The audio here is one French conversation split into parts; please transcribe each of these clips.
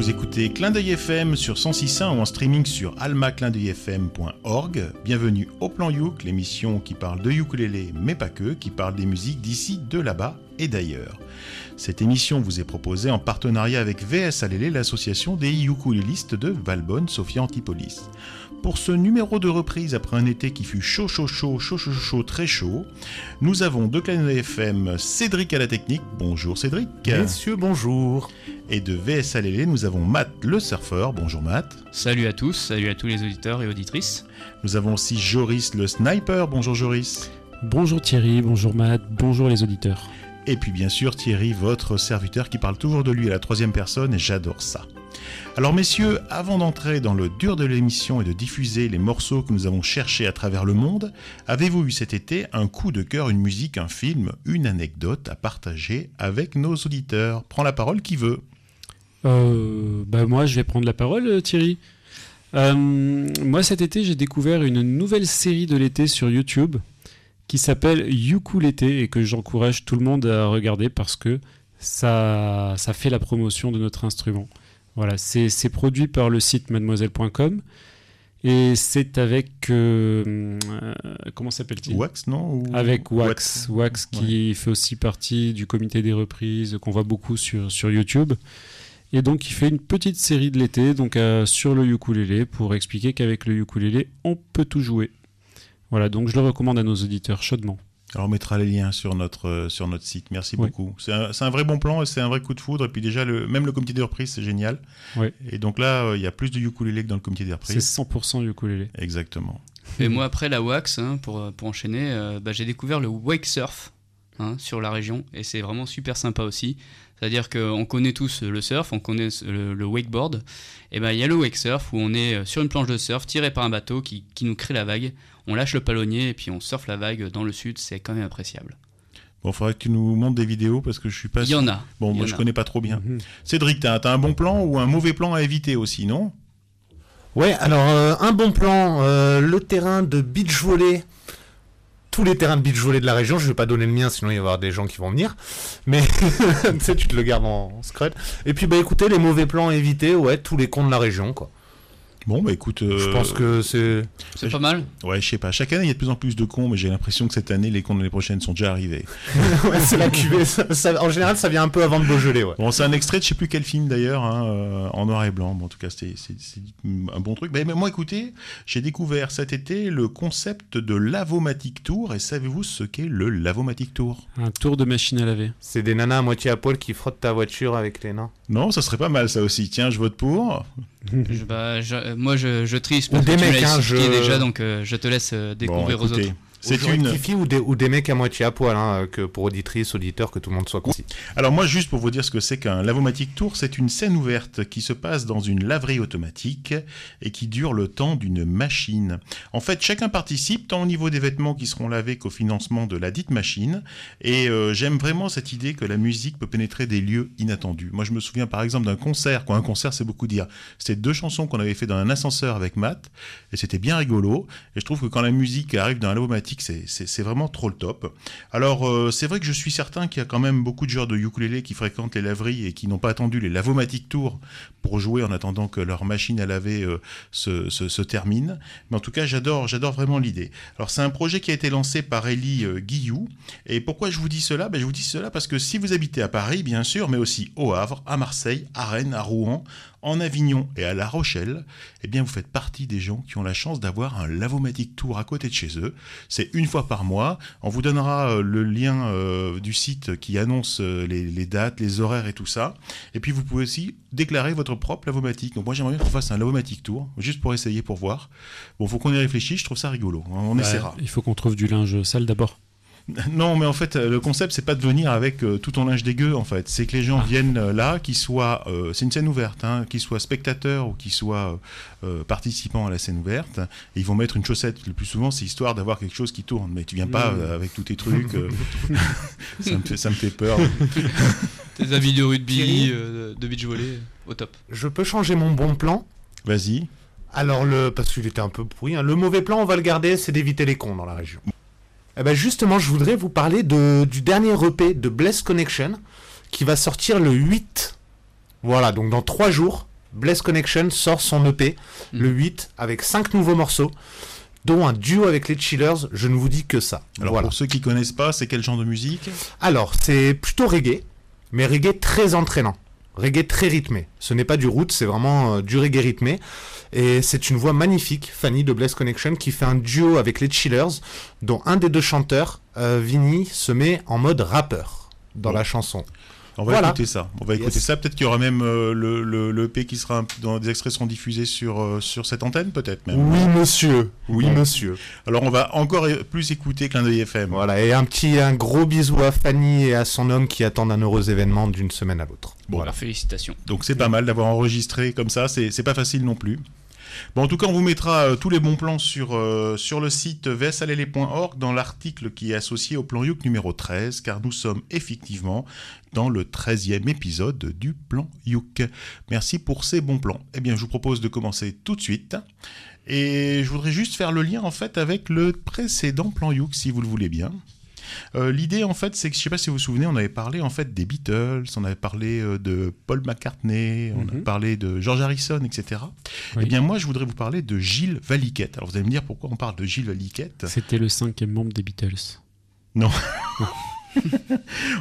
Vous écoutez Clin d'œil FM sur 106.1 ou en streaming sur almaclindeuilfm.org. Bienvenue au Plan Youk, l'émission qui parle de ukulélé, mais pas que, qui parle des musiques d'ici, de là-bas et d'ailleurs. Cette émission vous est proposée en partenariat avec VS Alélé, l'association des ukulélistes de Valbonne, Sophia Antipolis. Pour ce numéro de reprise après un été qui fut chaud, chaud, chaud, chaud, chaud, chaud, très chaud, nous avons de Clin FM Cédric à la technique. Bonjour Cédric. Messieurs, bonjour. Et de VS Alélé, nous avons Matt le surfeur. Bonjour Matt. Salut à tous, salut à tous les auditeurs et auditrices. Nous avons aussi Joris le sniper. Bonjour Joris. Bonjour Thierry, bonjour Matt, bonjour les auditeurs. Et puis bien sûr Thierry, votre serviteur qui parle toujours de lui à la troisième personne et j'adore ça. Alors messieurs, avant d'entrer dans le dur de l'émission et de diffuser les morceaux que nous avons cherchés à travers le monde, avez-vous eu cet été un coup de cœur, une musique, un film, une anecdote à partager avec nos auditeurs? Prends la parole qui veut? Euh, bah moi je vais prendre la parole euh, Thierry. Euh, moi cet été j'ai découvert une nouvelle série de l'été sur YouTube qui s'appelle l'été et que j'encourage tout le monde à regarder parce que ça fait la promotion de notre instrument. Voilà, c'est produit par le site mademoiselle.com et c'est avec euh, euh, comment s'appelle-t-il? Wax, non? Avec Wax, Wax, qui fait aussi partie du comité des reprises qu'on voit beaucoup sur, sur YouTube. Et donc il fait une petite série de l'été donc euh, sur le ukulélé pour expliquer qu'avec le ukulélé on peut tout jouer. Voilà, donc je le recommande à nos auditeurs chaudement. Alors on mettra les liens sur notre, euh, sur notre site. Merci beaucoup. C'est un, vrai bon plan et c'est un vrai coup de foudre. Et puis déjà, le, même le comité des reprises, c'est génial. Et donc là, euh, il y a plus de ukulélé que dans le comité des reprises. C'est 100% ukulélé. Exactement. Et moi, après la wax, hein, pour, pour enchaîner, euh, bah, j'ai découvert le wake surf hein, sur la région. Et c'est vraiment super sympa aussi. C'est-à-dire qu'on connaît tous le surf, on connaît le, wakeboard. Et ben il y a le wake surf où on est sur une planche de surf tiré par un bateau qui, qui nous crée la vague on lâche le palonnier et puis on surfe la vague dans le sud, c'est quand même appréciable. Bon, faudrait que tu nous montres des vidéos parce que je suis pas. Il y en a. Bon, moi je connais pas trop bien. Mhm. Cédric, t'as as un bon plan ou un mauvais plan à éviter aussi, non? Ouais, alors euh, un bon plan, euh, le terrain de beach volley tous les terrains de beach volley de la région. Je vais pas donner le mien, sinon il va y avoir des gens qui vont venir. Mais tu sais, tu te le gardes en scred. Et puis bah écoutez, les mauvais plans à éviter, ouais, tous les cons de la région, quoi. Bon, bah écoute. Je euh, pense que c'est. C'est pas mal. Ouais, je sais pas. Chaque année, il y a de plus en plus de cons, mais j'ai l'impression que cette année, les cons de l'année prochaine sont déjà arrivés. ouais, c'est la cuvée. en général, ça vient un peu avant de Beaujolais, ouais. Bon, c'est un extrait de je sais plus quel film d'ailleurs, hein, euh, en noir et blanc. Bon, en tout cas, c'est un bon truc. Mais, moi, écoutez, j'ai découvert cet été le concept de Lavomatic Tour. Et savez-vous ce qu'est le Lavomatic Tour? Un tour de machine à laver. C'est des nanas à moitié à poil qui frottent ta voiture avec les nains. Non, ça serait pas mal ça aussi. Tiens, je vote pour. Bah, moi, je, je triste parce que tu hein, je... déjà, donc euh, je te laisse euh, découvrir aux autres. C'est une ou des, ou des mecs à moitié à poil, hein, que pour auditrices, auditeurs, que tout le monde soit conscient. Alors moi, juste pour vous dire ce que c'est qu'un lavomatique tour, c'est une scène ouverte qui se passe dans une laverie automatique et qui dure le temps d'une machine. En fait, chacun participe tant au niveau des vêtements qui seront lavés qu'au financement de la dite machine. Et euh, j'aime vraiment cette idée que la musique peut pénétrer des lieux inattendus. Moi, je me souviens par exemple d'un concert. Quand un concert, c'est beaucoup dire. C'était deux chansons qu'on avait fait dans un ascenseur avec Matt et c'était bien rigolo. Et je trouve que quand la musique arrive dans un lavomatique c'est vraiment trop le top. Alors, euh, c'est vrai que je suis certain qu'il y a quand même beaucoup de joueurs de ukulélé qui fréquentent les laveries et qui n'ont pas attendu les lavomatiques tours pour jouer en attendant que leur machine à laver euh, se, termine. Mais en tout cas, j'adore, j'adore vraiment l'idée. Alors, c'est un projet qui a été lancé par Elie euh, Guillou. Et pourquoi je vous dis cela? Ben, Je vous dis cela parce que si vous habitez à Paris, bien sûr, mais aussi au Havre, à Marseille, à Rennes, à Rouen, en Avignon et à La Rochelle, eh bien vous faites partie des gens qui ont la chance d'avoir un Lavomatic Tour à côté de chez eux. C'est une fois par mois. On vous donnera euh, le lien euh, du site qui annonce euh, les, dates, les horaires et tout ça. Et puis vous pouvez aussi déclarer votre propre Lavomatic. Donc moi j'aimerais bien qu'on fasse un Lavomatic Tour, juste pour essayer, pour voir. Bon, faut qu'on y réfléchisse, je trouve ça rigolo. On essaiera. Il faut qu'on trouve du linge sale d'abord. Non, mais en fait, le concept, c'est pas de venir avec euh, tout ton linge dégueu, en fait. C'est que les gens ah. viennent euh, là, qu'ils soient. Euh, c'est une scène ouverte, hein, qu'ils soient spectateurs ou qu'ils soient participants à la scène ouverte. Et ils vont mettre une chaussette. Le plus souvent, c'est histoire d'avoir quelque chose qui tourne. Mais tu viens pas mmh. avec tous tes trucs. ça, me fait, ça me fait peur. tes avis de rugby, de beach volley, au top. Je peux changer mon bon plan Vas-y. Alors, le, parce qu'il était un peu pourri, hein. le mauvais plan, on va le garder, c'est d'éviter les cons dans la région. Eh ben justement, je voudrais vous parler de, du dernier EP de Bless Connection qui va sortir le 8. Voilà, donc dans 3 jours. Bless Connection sort son EP le 8 avec 5 nouveaux morceaux, dont un duo avec les Chillers. Je ne vous dis que ça. Alors voilà. pour ceux qui connaissent pas, c'est quel genre de musique? Alors, c'est plutôt reggae, mais reggae très entraînant. Reggae très rythmé. Ce n'est pas du root, c'est vraiment euh, du reggae rythmé. Et c'est une voix magnifique, Fanny de Bless Connection, qui fait un duo avec les Chillers, dont un des deux chanteurs, euh, Vinny, se met en mode rappeur dans la chanson. On va Voilà. écouter ça. On va écouter ça. Peut-être qu'il y aura même euh, le, le, le EP qui sera un- dans des extraits seront diffusés sur euh, sur cette antenne, peut-être même. Oui, monsieur. Oui, monsieur. Alors on va encore plus écouter Clin d'œil FM. Voilà, et un petit, un gros bisou à Fanny et à son homme qui attendent un heureux événement d'une semaine à l'autre. Bon, Voilà, félicitations. Donc c'est pas mal d'avoir enregistré comme ça, c'est c'est pas facile non plus. Bon, en tout cas, on vous mettra euh, tous les bons plans sur, euh, le site vsalele.org dans l'article qui est associé au plan Youk numéro 13, car nous sommes effectivement dans le 13e épisode du plan Youk. Merci pour ces bons plans. Eh bien, je vous propose de commencer tout de suite. Et je voudrais juste faire le lien en fait avec le précédent plan Youk, si vous le voulez bien. Euh, L'idée en fait, c'est que je sais pas si vous vous souvenez, on avait parlé en fait des Beatles, on avait parlé euh, de Paul McCartney, on a Mhm. parlé de George Harrison, etc. Oui. Eh bien moi, je voudrais vous parler de Gilles Valiquette. Alors vous allez me dire pourquoi on parle de Gilles Valiquette C'était le cinquième membre des Beatles.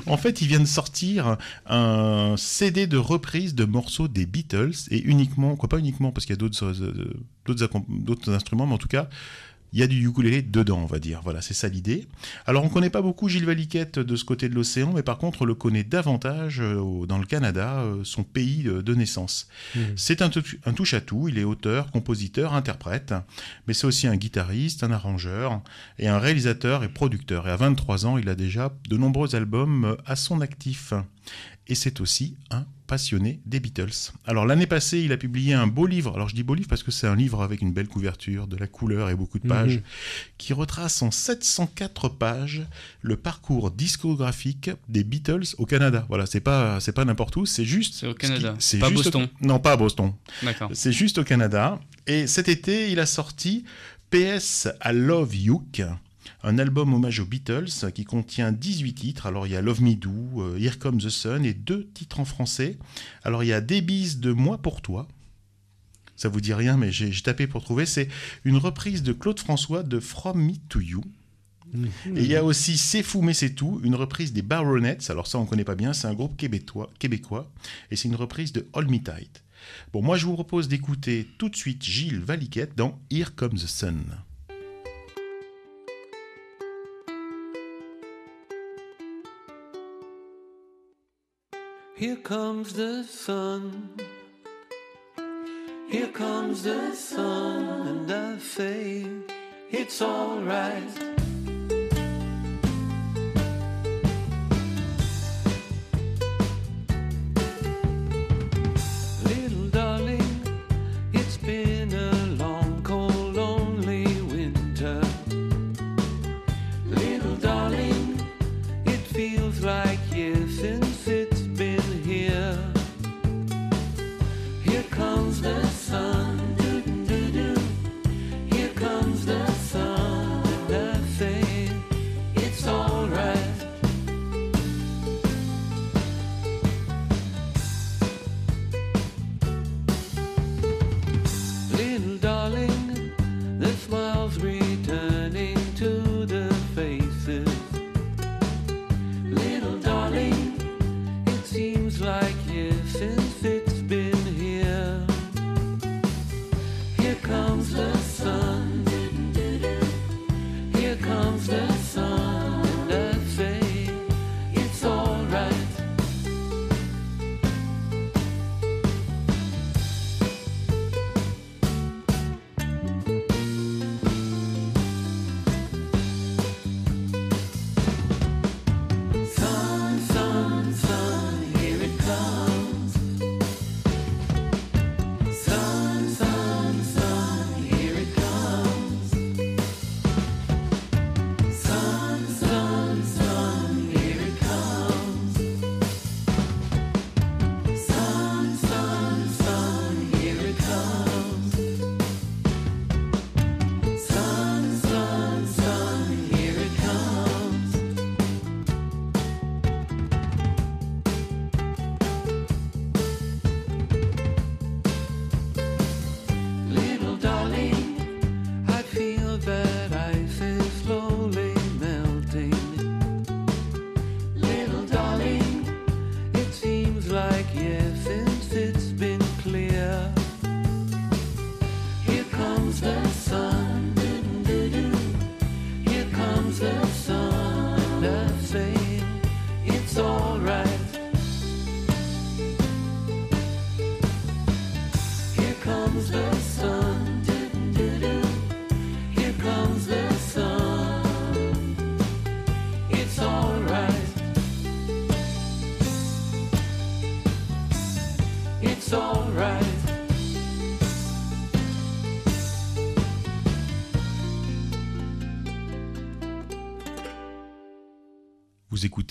En fait, il vient de sortir un CD de reprise de morceaux des Beatles et uniquement, quoi pas uniquement parce qu'il y a d'autres euh, d'autres instruments, mais en tout cas, il y a du ukulélé dedans, on va dire. Voilà, c'est ça l'idée. Alors, on connaît pas beaucoup Gilles Valiquette de ce côté de l'océan, mais par contre, on le connaît davantage euh, dans le Canada, euh, son pays de, de naissance. Mhm. C'est un, un touche-à-tout. Il est auteur, compositeur, interprète, mais c'est aussi un guitariste, un arrangeur et un réalisateur et producteur. Et à 23 ans, il a déjà de nombreux albums euh, à son actif. Et c'est aussi un passionné des Beatles. Alors l'année passée, il a publié un beau livre. Alors je dis beau livre parce que c'est un livre avec une belle couverture, de la couleur et beaucoup de pages, Mhm. qui retrace en 704 pages le parcours discographique des Beatles au Canada. Voilà, c'est pas c'est pas n'importe où, c'est juste C'est au Canada, c'est pas juste au- Boston. Non, pas à Boston. D'accord. C'est juste au Canada. Et cet été, il a sorti PS I Love Youk, un album hommage aux Beatles qui contient 18 titres. Alors il y a Love Me Do, euh, Here Comes the Sun et deux titres en français. Alors il y a Des bises de Moi pour toi. Ça vous dit rien, mais j'ai tapé pour trouver. C'est une reprise de Claude François de From Me to You. Et il y a aussi C'est fou mais c'est tout, une reprise des Baronets. Alors ça on connaît pas bien, c'est un groupe québécois, québécois et c'est une reprise de Hold Me Tight. Bon, moi je vous propose d'écouter tout de suite Gilles Valiquette dans Here Comes the Sun. Here comes the sun. Here comes the sun, and I fade. It's alright. Three.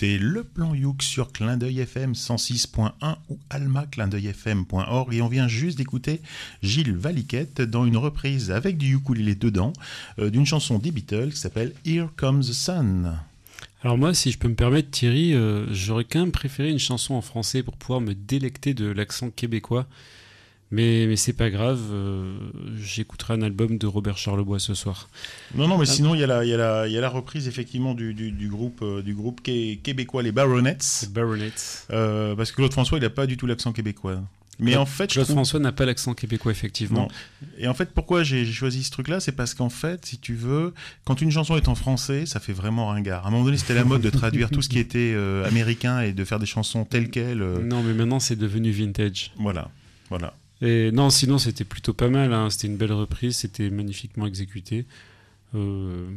Le Plan Youk sur Clin d'œil FM 106.1 ou almaclindeuilfm.org et on vient juste d'écouter Gilles Valiquette dans une reprise avec du ukulélé dedans euh, d'une chanson des Beatles qui s'appelle Here Comes the Sun. Alors moi, si je peux me permettre, Thierry, euh, j'aurais quand même préféré une chanson en français pour pouvoir me délecter de l'accent québécois. Mais, mais c'est pas grave, euh, j'écouterai un album de Robert Charlebois ce soir. Non, non, mais Ah. sinon il y, a la- il y, a la- il y a la reprise effectivement du, du- du groupe, euh, du groupe qué- québécois Les Baronets, C'est Baronets. euh, parce que Claude François il n'a pas du tout l'accent québécois. Mais Claude- en fait, Claude trouve- François n'a pas l'accent québécois, effectivement. Non. Et en fait, pourquoi j'ai choisi ce truc-là C'est parce qu'en fait, si tu veux, quand une chanson est en français, ça fait vraiment ringard. À un moment donné, c'était la mode de traduire tout ce qui était euh, américain et de faire des chansons telles quelles. euh, Non, mais maintenant c'est devenu vintage. Voilà, voilà. Et non, sinon c'était plutôt pas mal. hein. C'était une belle reprise, c'était magnifiquement exécuté. Euh,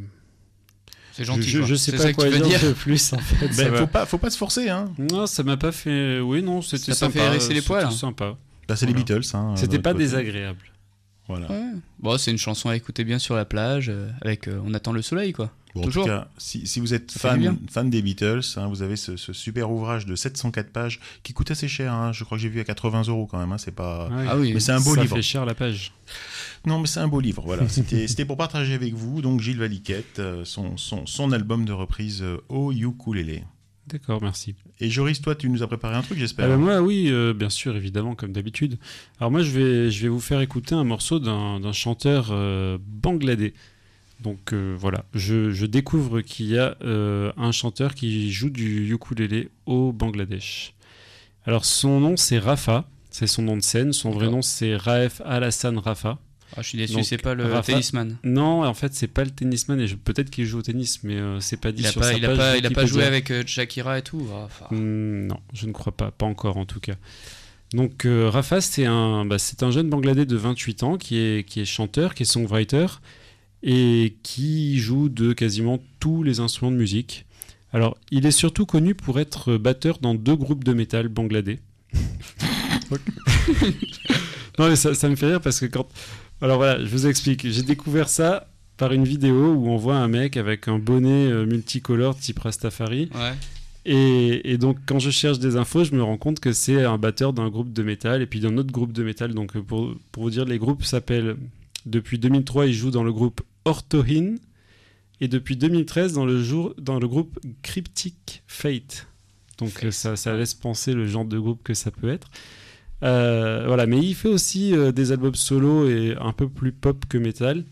C'est gentil. je, quoi. je sais pas ça que quoi tu veux dire, dire. de plus en fait. ça Ben, va. faut pas, faut pas se forcer, hein. Non, ça m'a pas fait. Oui, non, c'était Ça t'a sympa. fait hérisser les c'était poils, hein. sympa. Bah, c'est les. Beatles, hein. C'était pas côté. désagréable. Voilà. Ouais. Bon, c'est une chanson à écouter bien sur la plage, euh, avec euh, On attend le soleil, quoi. Bon, en Toujours. tout cas, si, si vous êtes Ça fan, fan des Beatles, hein, vous avez ce, ce super ouvrage de 704 pages qui coûte assez cher. hein. Je crois que j'ai vu à 80 euros quand même. hein. C'est pas. Ouais. Ah oui. Mais c'est un beau ça livre. fait cher la page. Non, mais c'est un beau livre, voilà. C'était c'était pour partager avec vous, donc Gilles Valiquette, euh, son, son, son album de reprise euh, au ukulélé. D'accord, merci. Et Joris, toi, tu nous as préparé un truc, j'espère. Ah bah moi, oui, euh, bien sûr, évidemment, comme d'habitude. Alors moi, je vais, je vais vous faire écouter un morceau d'un chanteur euh, bangladais. Donc euh, voilà, je, je découvre qu'il y a euh, un chanteur qui joue du ukulélé au Bangladesh. Alors son nom, c'est Rafa, c'est son nom de scène. Son vrai nom, c'est Raef Alassane Rafa. Ah, je suis déçu, c'est pas le Rafa- tennisman. Non, en fait, c'est pas le tennisman, et peut-être qu'il joue au tennis, mais euh, c'est pas dit Il a sur pas, sa il a page pas, il a pas joué avec euh, Shakira et tout. Hmm, non, je ne crois pas, pas encore en tout cas. Donc euh, Rafa, c'est un, bah, c'est un jeune Bangladais de 28 ans qui est, qui est chanteur, qui est songwriter et qui joue de quasiment tous les instruments de musique. Alors, il est surtout connu pour être batteur dans deux groupes de métal bangladais. non, mais ça, ça me fait rire parce que quand. Alors voilà, je vous explique. J'ai découvert ça par une vidéo où on voit un mec avec un bonnet euh, multicolore type Rastafari ouais. et, et donc, quand je cherche des infos, je me rends compte que c'est un batteur d'un groupe de métal et puis d'un autre groupe de métal. Donc, euh, pour, pour vous dire, les groupes s'appellent. Depuis 2003, il joue dans le groupe Orthohin et depuis 2013 dans le, jour, dans le groupe Cryptic Fate. Donc, ça, ça laisse penser le genre de groupe que ça peut être. Euh, voilà, mais il fait aussi euh, des albums solo et un peu plus pop que metal.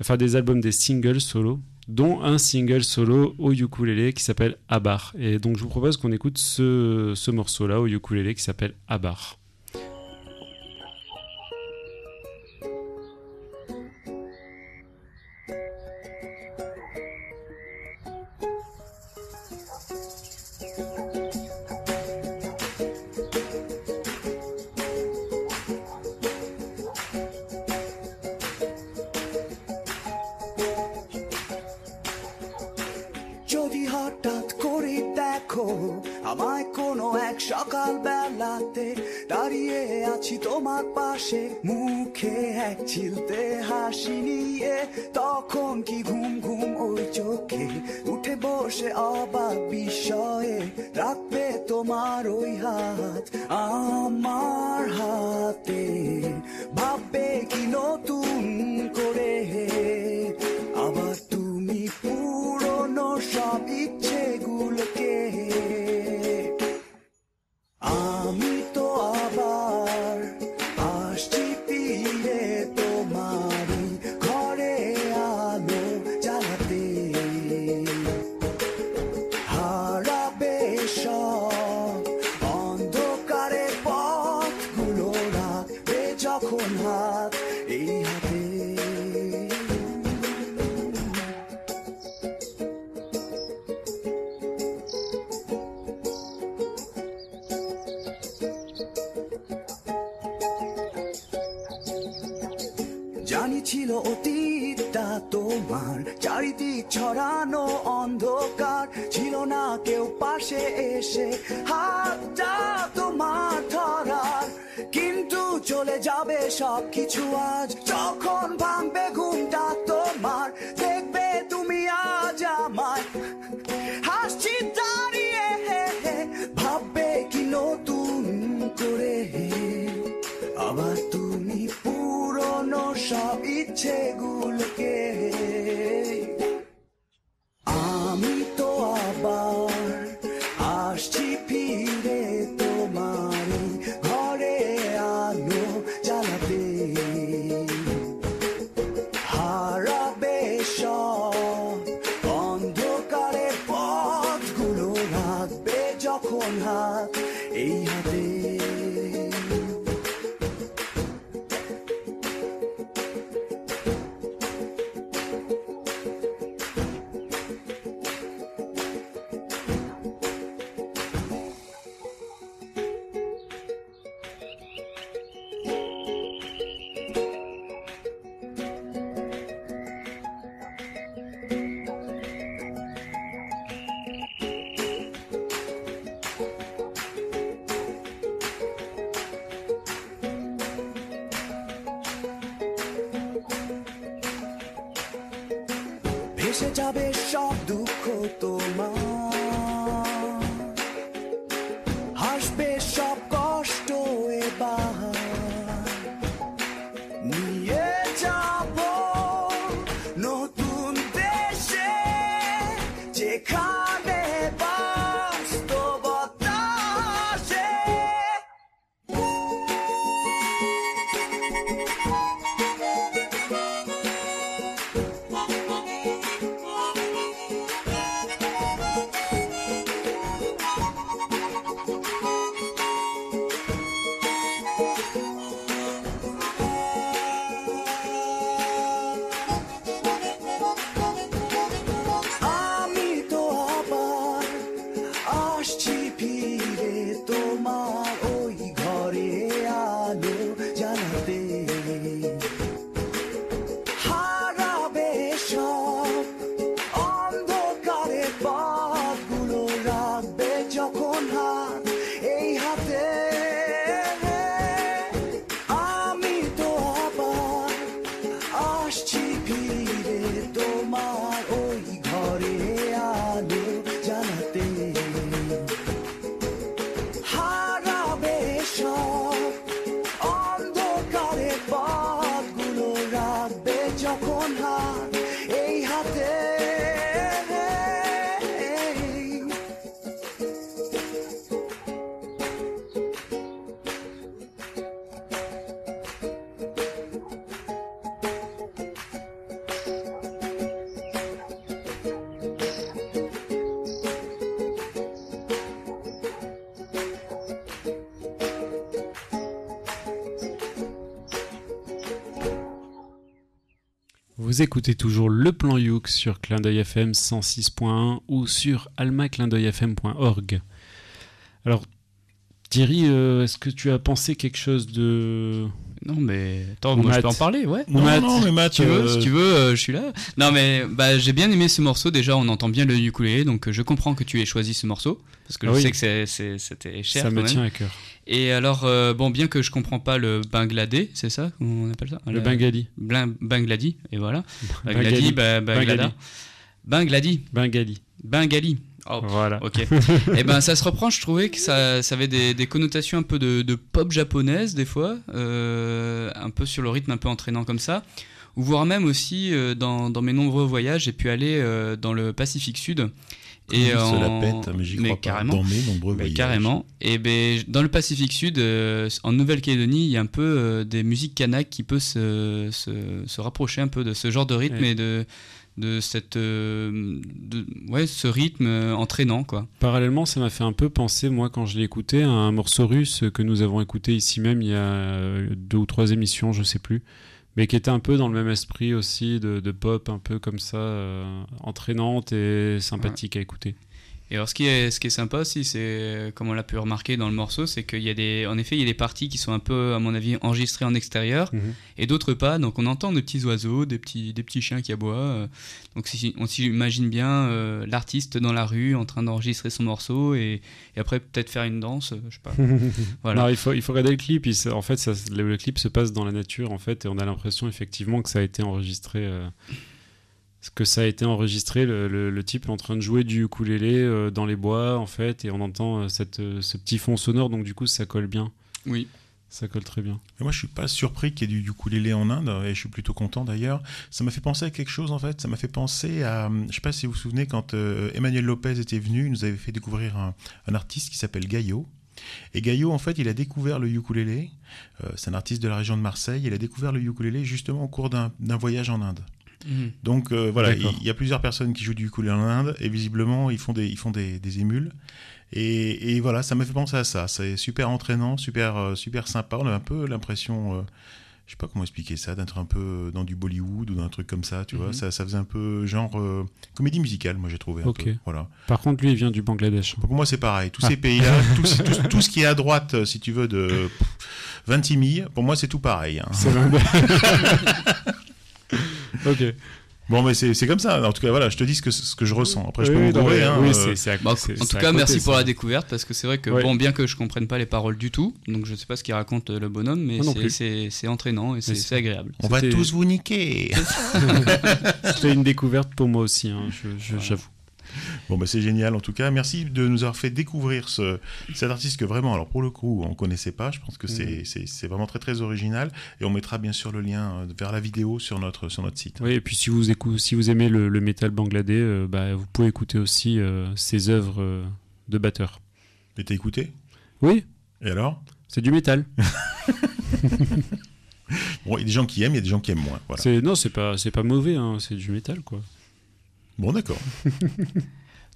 Enfin, des albums, des singles solo dont un single solo au ukulélé qui s'appelle Abar. Et donc je vous propose qu'on écoute ce, ce morceau-là au ukulélé qui s'appelle Abar. আছি তোমার পাশে মুখে এক চিলতে হাসি নিয়ে। তখন কি ঘুম ঘুম ওই চোখে উঠে বসে অবাক বিষয়ে রাখবে তোমার ওই হাত আমার হাতে। ভাববে কি নতুন করে। আবার অতীতটা তোমার। চারিদিক ছড়ানো অন্ধকার। ছিল না কেউ পাশে এসে। হাতটা তোমার ধরার। কিন্তু চলে যাবে সব কিছু আজ। যখন ভাঙবে ঘুমটা তোমার। দেখবে তুমি আজ আমায়। হাসছি দাঁড়িয়ে ভাববে কি নতুন করে আবার তুমি পুরনো সব ইচ্ছেগুলোকে আমি তো আবার Vous écoutez toujours le plan Youk sur Clin d'œil FM 106.1 ou sur almaclindeuilfm.org. Alors, Thierry, euh, est-ce que tu as pensé quelque chose de. Non, mais attends, moi je peux en parler, ouais. Non, Matt, non, mais Matt, Si tu veux, euh, si tu veux, euh, je suis là. Non, mais bah, j'ai bien aimé ce morceau. Déjà, on entend bien le ukulélé, donc euh, je comprends que tu aies choisi ce morceau parce que Ah je oui. sais que c'était cher. ça quand me même. tient à cœur. Et alors, euh, bon, bien que je comprends pas le Bangladais, c'est ça qu'on appelle ça Le Bengali. Blin- Bangladi, et voilà. Bangladi, ba- Banglada. Bangladi, Bengali. Bengali. Oh, Voilà. Ok. et ben ça se reprend, je trouvais que ça, ça avait des, des connotations un peu de, de pop japonaise des fois, euh, un peu sur le rythme un peu entraînant comme ça. Ou voire même aussi euh, dans, dans mes nombreux voyages, j'ai pu aller dans le Pacifique Sud. Et se la pète, mais j'y crois pas. carrément. Dans mes nombreux Mais carrément. Et ben, dans le Pacifique Sud, euh, en Nouvelle-Calédonie, il y a un peu euh, des musiques kanak qui peut se, se, se rapprocher un peu de ce genre de rythme Ouais. et de, de cette euh, de, ouais ce rythme entraînant quoi. Parallèlement, ça m'a fait un peu penser, moi, quand je l'ai écouté, à un morceau russe que nous avons écouté ici même il y a deux ou trois émissions, je sais plus, mais qui était un peu dans le même esprit aussi de, de pop, un peu comme ça, euh, entraînante et sympathique à écouter. Et alors ce qui est, ce qui est sympa aussi, c'est euh, comme on l'a pu remarquer dans le morceau, c'est qu'il y a des, en effet, il y a des parties qui sont un peu, à mon avis, enregistrées en extérieur Mhm. et d'autres pas. Donc on entend des petits oiseaux, des petits, des petits chiens qui aboient. euh. Donc si, on s'imagine bien euh, l'artiste dans la rue en train d'enregistrer son morceau et, et après peut-être faire une danse, je sais pas. Voilà. Non, il faut, il faut regarder le clip. il en fait, ça, le, le clip se passe dans la nature, en fait, et on a l'impression effectivement que ça a été enregistré. euh, que ça a été enregistré. Le, le- le type est en train de jouer du ukulélé euh, dans les bois, en fait, et on entend euh, cette, euh, ce petit fond sonore. Donc du coup, ça colle bien. Oui. Ça colle très bien. Mais moi, je suis pas surpris qu'il y ait du ukulélé en Inde, et je suis plutôt content d'ailleurs. Ça m'a fait penser à quelque chose en fait. Ça m'a fait penser à, je sais pas si vous vous souvenez, quand euh, Emmanuel Lopez était venu, il nous avait fait découvrir un, un artiste qui s'appelle Gaillot. Et Gaillot, en fait, il a découvert le ukulélé. Euh, c'est un artiste de la région de Marseille. Il a découvert le ukulélé justement au cours d'un d'un voyage en Inde. Mhm. Donc euh, voilà, il y a plusieurs personnes qui jouent du ukulélé en Inde et visiblement ils font des, ils font des, des émules. Et, et voilà, ça m'a fait penser à ça. C'est super entraînant, super, euh, super sympa. On a un peu l'impression, euh, je sais pas comment expliquer ça, d'être un peu dans du Bollywood ou dans un truc comme ça, tu vois. Mhm. Ça, ça faisait un peu genre euh, comédie musicale, moi j'ai trouvé. un peu. Voilà. Par contre, lui, il vient du Bangladesh. Pour moi c'est pareil. Tous Ah. ces pays-là, tout, ce- tout ce- tout ce qui est à droite, si tu veux, de pff, 26 milles, pour moi c'est tout pareil. hein. Ok. Bon, mais c'est comme ça. En tout cas, voilà, je te dis ce que, ce que je ressens. Après, je peux Oui, me gourer, hein, oui, euh, c'est- en tout cas, côté, merci pour la découverte parce que c'est vrai que Ouais. bon, bien que je comprenne pas les paroles du tout, donc je sais pas ce qu'il raconte euh, le bonhomme, mais c'est- entraînant et c'est agréable. On va tous vous niquer. C'était une découverte pour moi aussi, hein, je- je- j'avoue. Bon, bah, c'est génial en tout cas. Merci de nous avoir fait découvrir ce, cet artiste que vraiment, alors pour le coup, on connaissait pas. Je pense que c'est c'est- vraiment très très original. Et on mettra bien sûr le lien euh, vers la vidéo sur notre, sur notre site. Oui, et puis si vous, si vous aimez le, le métal bangladais, euh, bah, vous pouvez écouter aussi euh, ses œuvres euh, de batteur. Et t'as écouté? Oui, Et alors? C'est du métal. Bon, il y a des gens qui aiment, il y a des gens qui aiment moins. Voilà. Non, c'est pas c'est pas mauvais, hein, c'est du métal quoi. Bon, d'accord.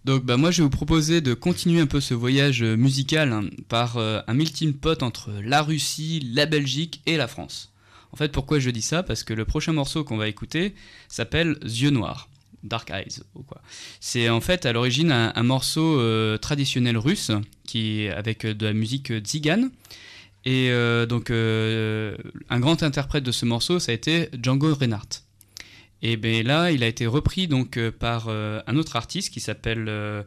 Donc bah, moi je vais vous proposer de continuer un peu ce voyage euh, musical hein, par euh, un melting pot entre la Russie, la Belgique et la France. En fait pourquoi je dis ça? Parce que le prochain morceau qu'on va écouter s'appelle Yeux Noirs. Dark Eyes ou quoi. C'est en fait à l'origine un, morceau euh, traditionnel russe qui avec de la musique tzigane. Et donc un grand interprète de ce morceau ça a été Django Reinhardt. Et ben là, il a été repris donc euh, par euh, un autre artiste qui s'appelle euh,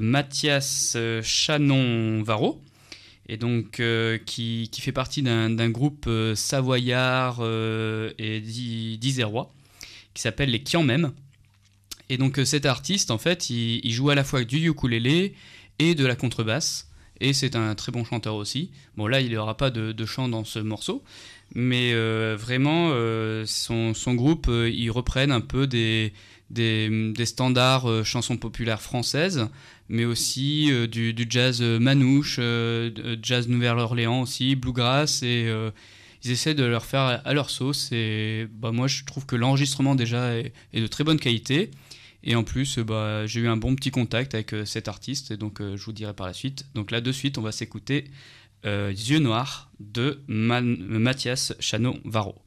Mathias Chanon-Varro, et donc qui, fait partie d'un groupe savoyard euh, et d'i- d'isérois qui s'appelle les Kian Même. Et donc cet artiste, en fait, il, il joue à la fois du ukulélé et de la contrebasse, et c'est un très bon chanteur aussi. Bon là, il n'y aura pas de, de chant dans ce morceau, mais euh, vraiment, euh, son, groupe, euh, ils reprennent un peu des, standards chansons populaires françaises, mais aussi du, jazz manouche, jazz Nouvelle-Orléans aussi, bluegrass, et ils essaient de leur faire à, leur sauce. Et bah, moi, je trouve que l'enregistrement déjà est, de très bonne qualité. Et en plus, bah, j'ai eu un bon petit contact avec cet artiste, et donc je vous dirai par la suite. Donc là, de suite, on va s'écouter Yeux Noirs de Mathias Chanon-Varro.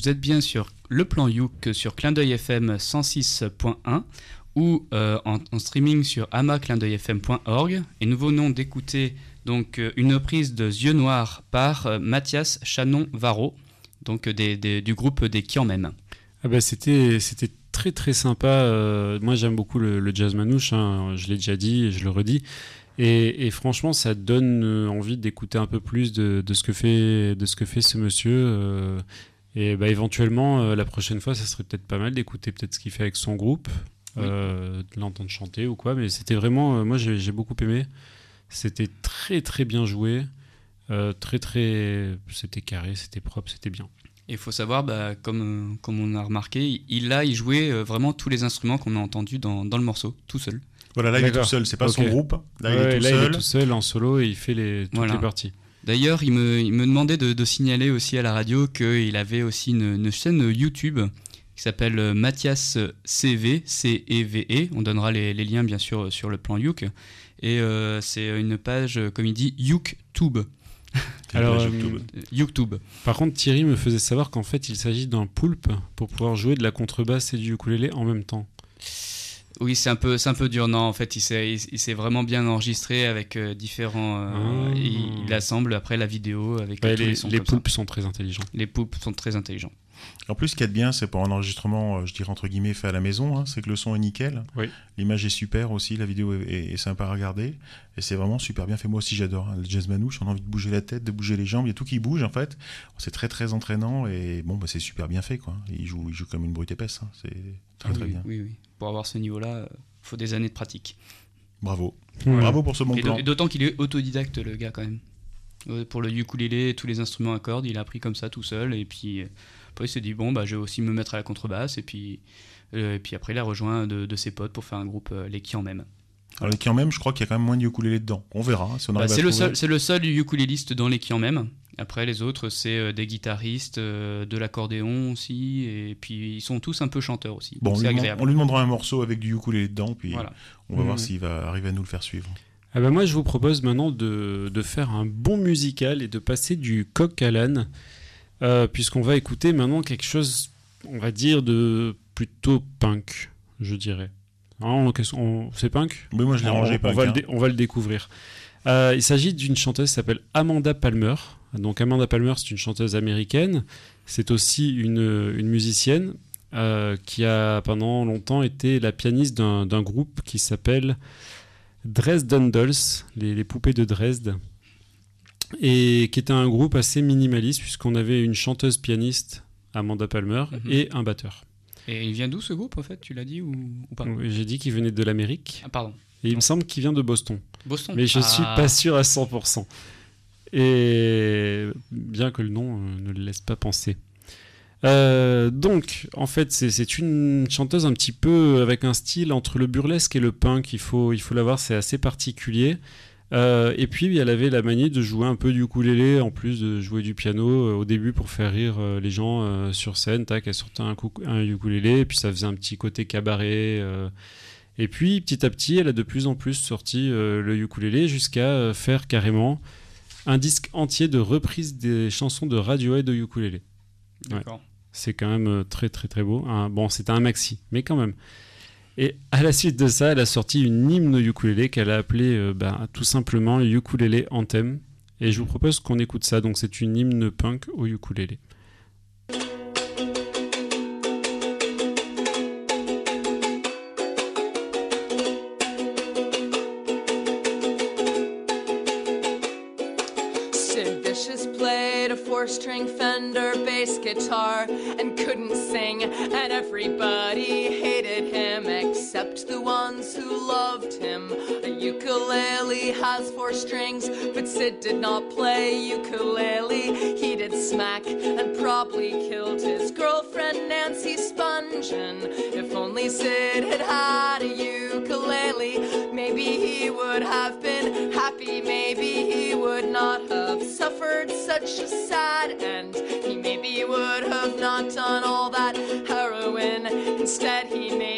Vous êtes bien sur le plan Youk sur Clin d'œil FM 106.1 ou euh, en, streaming sur amaclindeuilfm.org et nous venons d'écouter donc euh, une reprise de Yeux Noirs par euh, Mathias Chanon-Varro donc euh, des- des- du groupe des en même. Ah bah c'était c'était très très sympa. moi j'aime beaucoup le, jazz manouche. hein, je l'ai déjà dit et je le redis. Et, franchement, ça donne envie d'écouter un peu plus de, ce que fait de ce que fait ce monsieur. Et bah éventuellement, euh, la prochaine fois, ça serait peut-être pas mal d'écouter peut-être ce qu'il fait avec son groupe, Oui. euh, de l'entendre chanter ou quoi. Mais c'était vraiment, euh, moi j'ai beaucoup aimé. C'était très très bien joué. euh, très très, c'était carré, c'était propre, c'était bien. Et il faut savoir, bah, comme, euh, comme on a remarqué, il a il jouait euh, vraiment tous les instruments qu'on a entendus dans, dans le morceau, tout seul. Voilà, là il est tout seul, c'est pas son groupe. Là il est tout là, seul. il est tout seul en solo et il fait les, toutes Voilà. les parties. D'ailleurs, il me, il me demandait de, de signaler aussi à la radio qu'il avait aussi une, une chaîne YouTube qui s'appelle euh, Mathias CV, C-E-V-E. On donnera les, les liens bien sûr sur le plan Youk. Et euh, c'est une page, euh, comme il dit, YoukTube. Alors, euh, YouTube. YoukTube. Par contre, Thierry me faisait savoir qu'en fait, il s'agit d'un poulpe pour pouvoir jouer de la contrebasse et du ukulélé en même temps. Oui, c'est un peu, c'est un peu dur. Non, en fait, il s'est, il, il s'est vraiment bien enregistré avec euh, différents. euh, Ah. il, il assemble après la vidéo avec Ouais, les les les poulpes sont très intelligents. Les poulpes sont très intelligents. En plus, ce qu'il y a de bien, c'est pour un enregistrement, euh, je dirais entre guillemets, fait à la maison, hein, c'est que le son est nickel. Oui. L'image est super aussi, la vidéo est, est- est sympa à regarder. Et c'est vraiment super bien fait. Moi aussi, j'adore hein, le jazz manouche. On a envie de bouger la tête, de bouger les jambes. Il y a tout qui bouge, en fait. C'est très, très entraînant. Et bon, bah, c'est super bien fait, quoi. Il joue, il joue comme une brute épaisse. hein. C'est très, Ah très oui, bien. oui, oui. Pour avoir ce niveau-là, il faut des années de pratique. Bravo. Ouais. Bravo pour ce bon Et plan. d'autant qu'il est autodidacte, le gars, quand même. Ouais, Pour le ukulélé, tous les instruments à cordes, il a appris comme ça tout seul. Et puis, euh, après, il s'est dit, bon, bah, je vais aussi me mettre à la contrebasse. Et puis, euh, et puis après, il a rejoint de, de ses potes pour faire un groupe, euh, les qui en même. Alors, les qui en même, je crois qu'il y a quand même moins de ukulélé dedans. On verra hein, si on Bah, arrive à c'est le trouver. seul, c'est le seul ukuléliste dans les qui en même. Après, les autres, c'est euh, des guitaristes, euh, de l'accordéon aussi. Et puis, ils sont tous un peu chanteurs aussi. Bon, c'est agréable. on lui demandera un morceau avec du ukulélé dedans, puis Voilà. on va Mhm. voir s'il va arriver à nous le faire suivre. Ah bah moi, je vous propose maintenant de, de faire un bon musical et de passer du coq à l'âne, euh, puisqu'on va écouter maintenant quelque chose, on va dire, de plutôt punk, je dirais. Hein, c'est punk? Mais moi, je l'ai on, rangé on le dé- on va le découvrir. Euh, il s'agit d'une chanteuse qui s'appelle Amanda Palmer. Donc Amanda Palmer, c'est une chanteuse américaine. C'est aussi une, une musicienne euh, qui a pendant longtemps été la pianiste d'un d'un groupe qui s'appelle Dresden Dolls, les, les poupées de Dresde. Et qui était un groupe assez minimaliste puisqu'on avait une chanteuse pianiste, Amanda Palmer, Mhm. et un batteur. Et il vient d'où ce groupe, en fait Tu l'as dit ou, ou pas? J'ai dit qu'il venait de l'Amérique. Ah, pardon. Et il me semble qu'il vient de Boston. Boston. Mais je Ah. suis pas sûr à 100%. Et bien que le nom euh, ne le laisse pas penser. Euh, donc, en fait, c'est- c'est une chanteuse un petit peu avec un style entre le burlesque et le punk. Il faut, il faut l'avoir, c'est assez particulier. Euh, et puis, elle avait la manie de jouer un peu du ukulélé en plus de jouer du piano euh, au début pour faire rire euh, les gens sur scène. Tac, elle sortait un, ukulélé, et puis ça faisait un petit côté cabaret. et puis, petit à petit, elle a de plus en plus sorti le ukulélé jusqu'à faire carrément un disque entier de reprises des chansons de Radiohead au ukulélé. D'accord. C'est quand même très très très beau. Un- bon, c'était un maxi, mais quand même. Et à la suite de ça, elle a sorti une hymne au ukulélé qu'elle a appelée euh, bah, ben, tout simplement Ukulélé Anthem. Et je vous propose qu'on écoute ça. Donc c'est une hymne punk au ukulélé. string fender bass guitar and couldn't sing and everybody hated hated him except the ones who loved him. A ukulele has four strings, but Sid did not play ukulele. He did smack and probably killed his girlfriend Nancy Spungen. If only Sid had had a ukulele, maybe he would have been happy, maybe he would not have suffered such a sad end. He maybe would have not done all that Instead, he made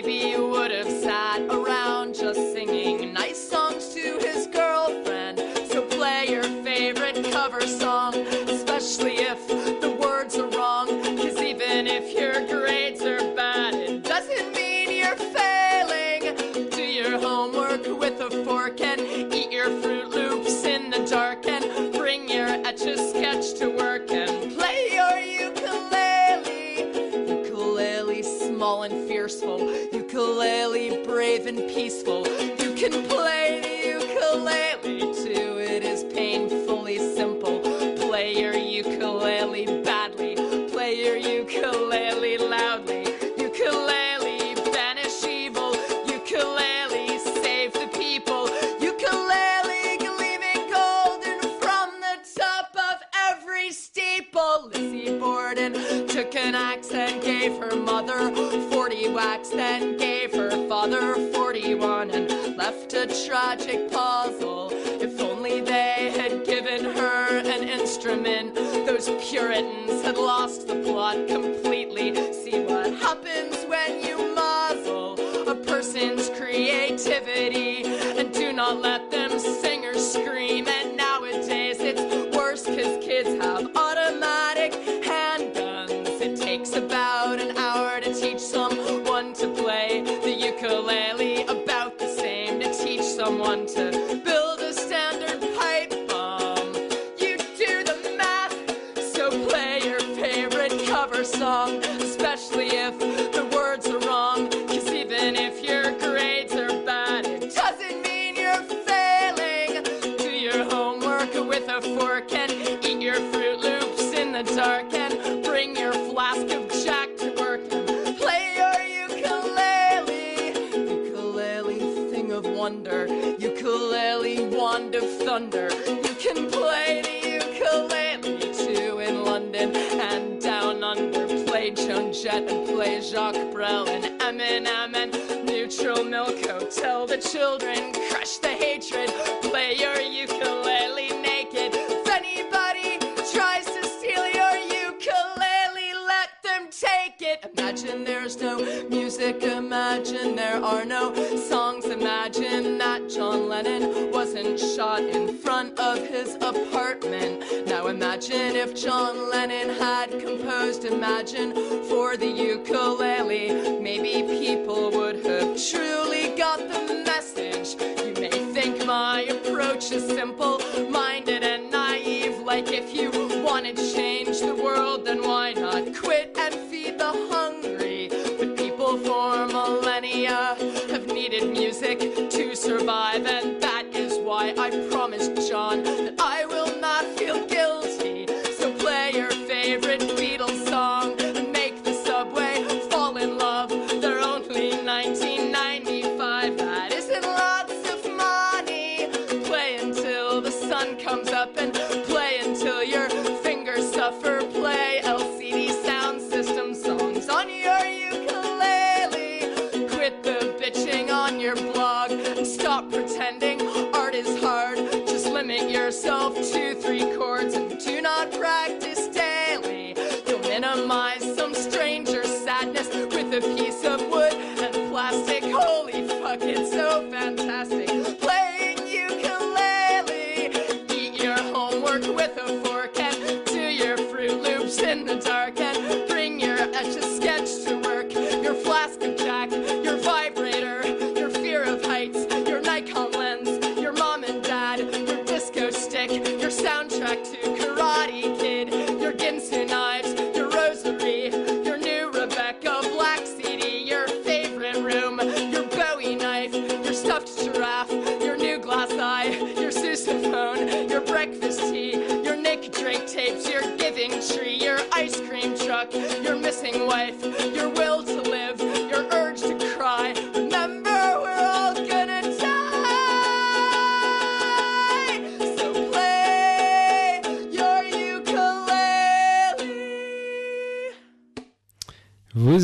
imagine there's no music imagine there are no songs imagine that john lennon wasn't shot in front of his apartment. Now imagine if john lennon had composed imagine for the ukulele. Maybe people would have truly got the message. You may think my approach is simple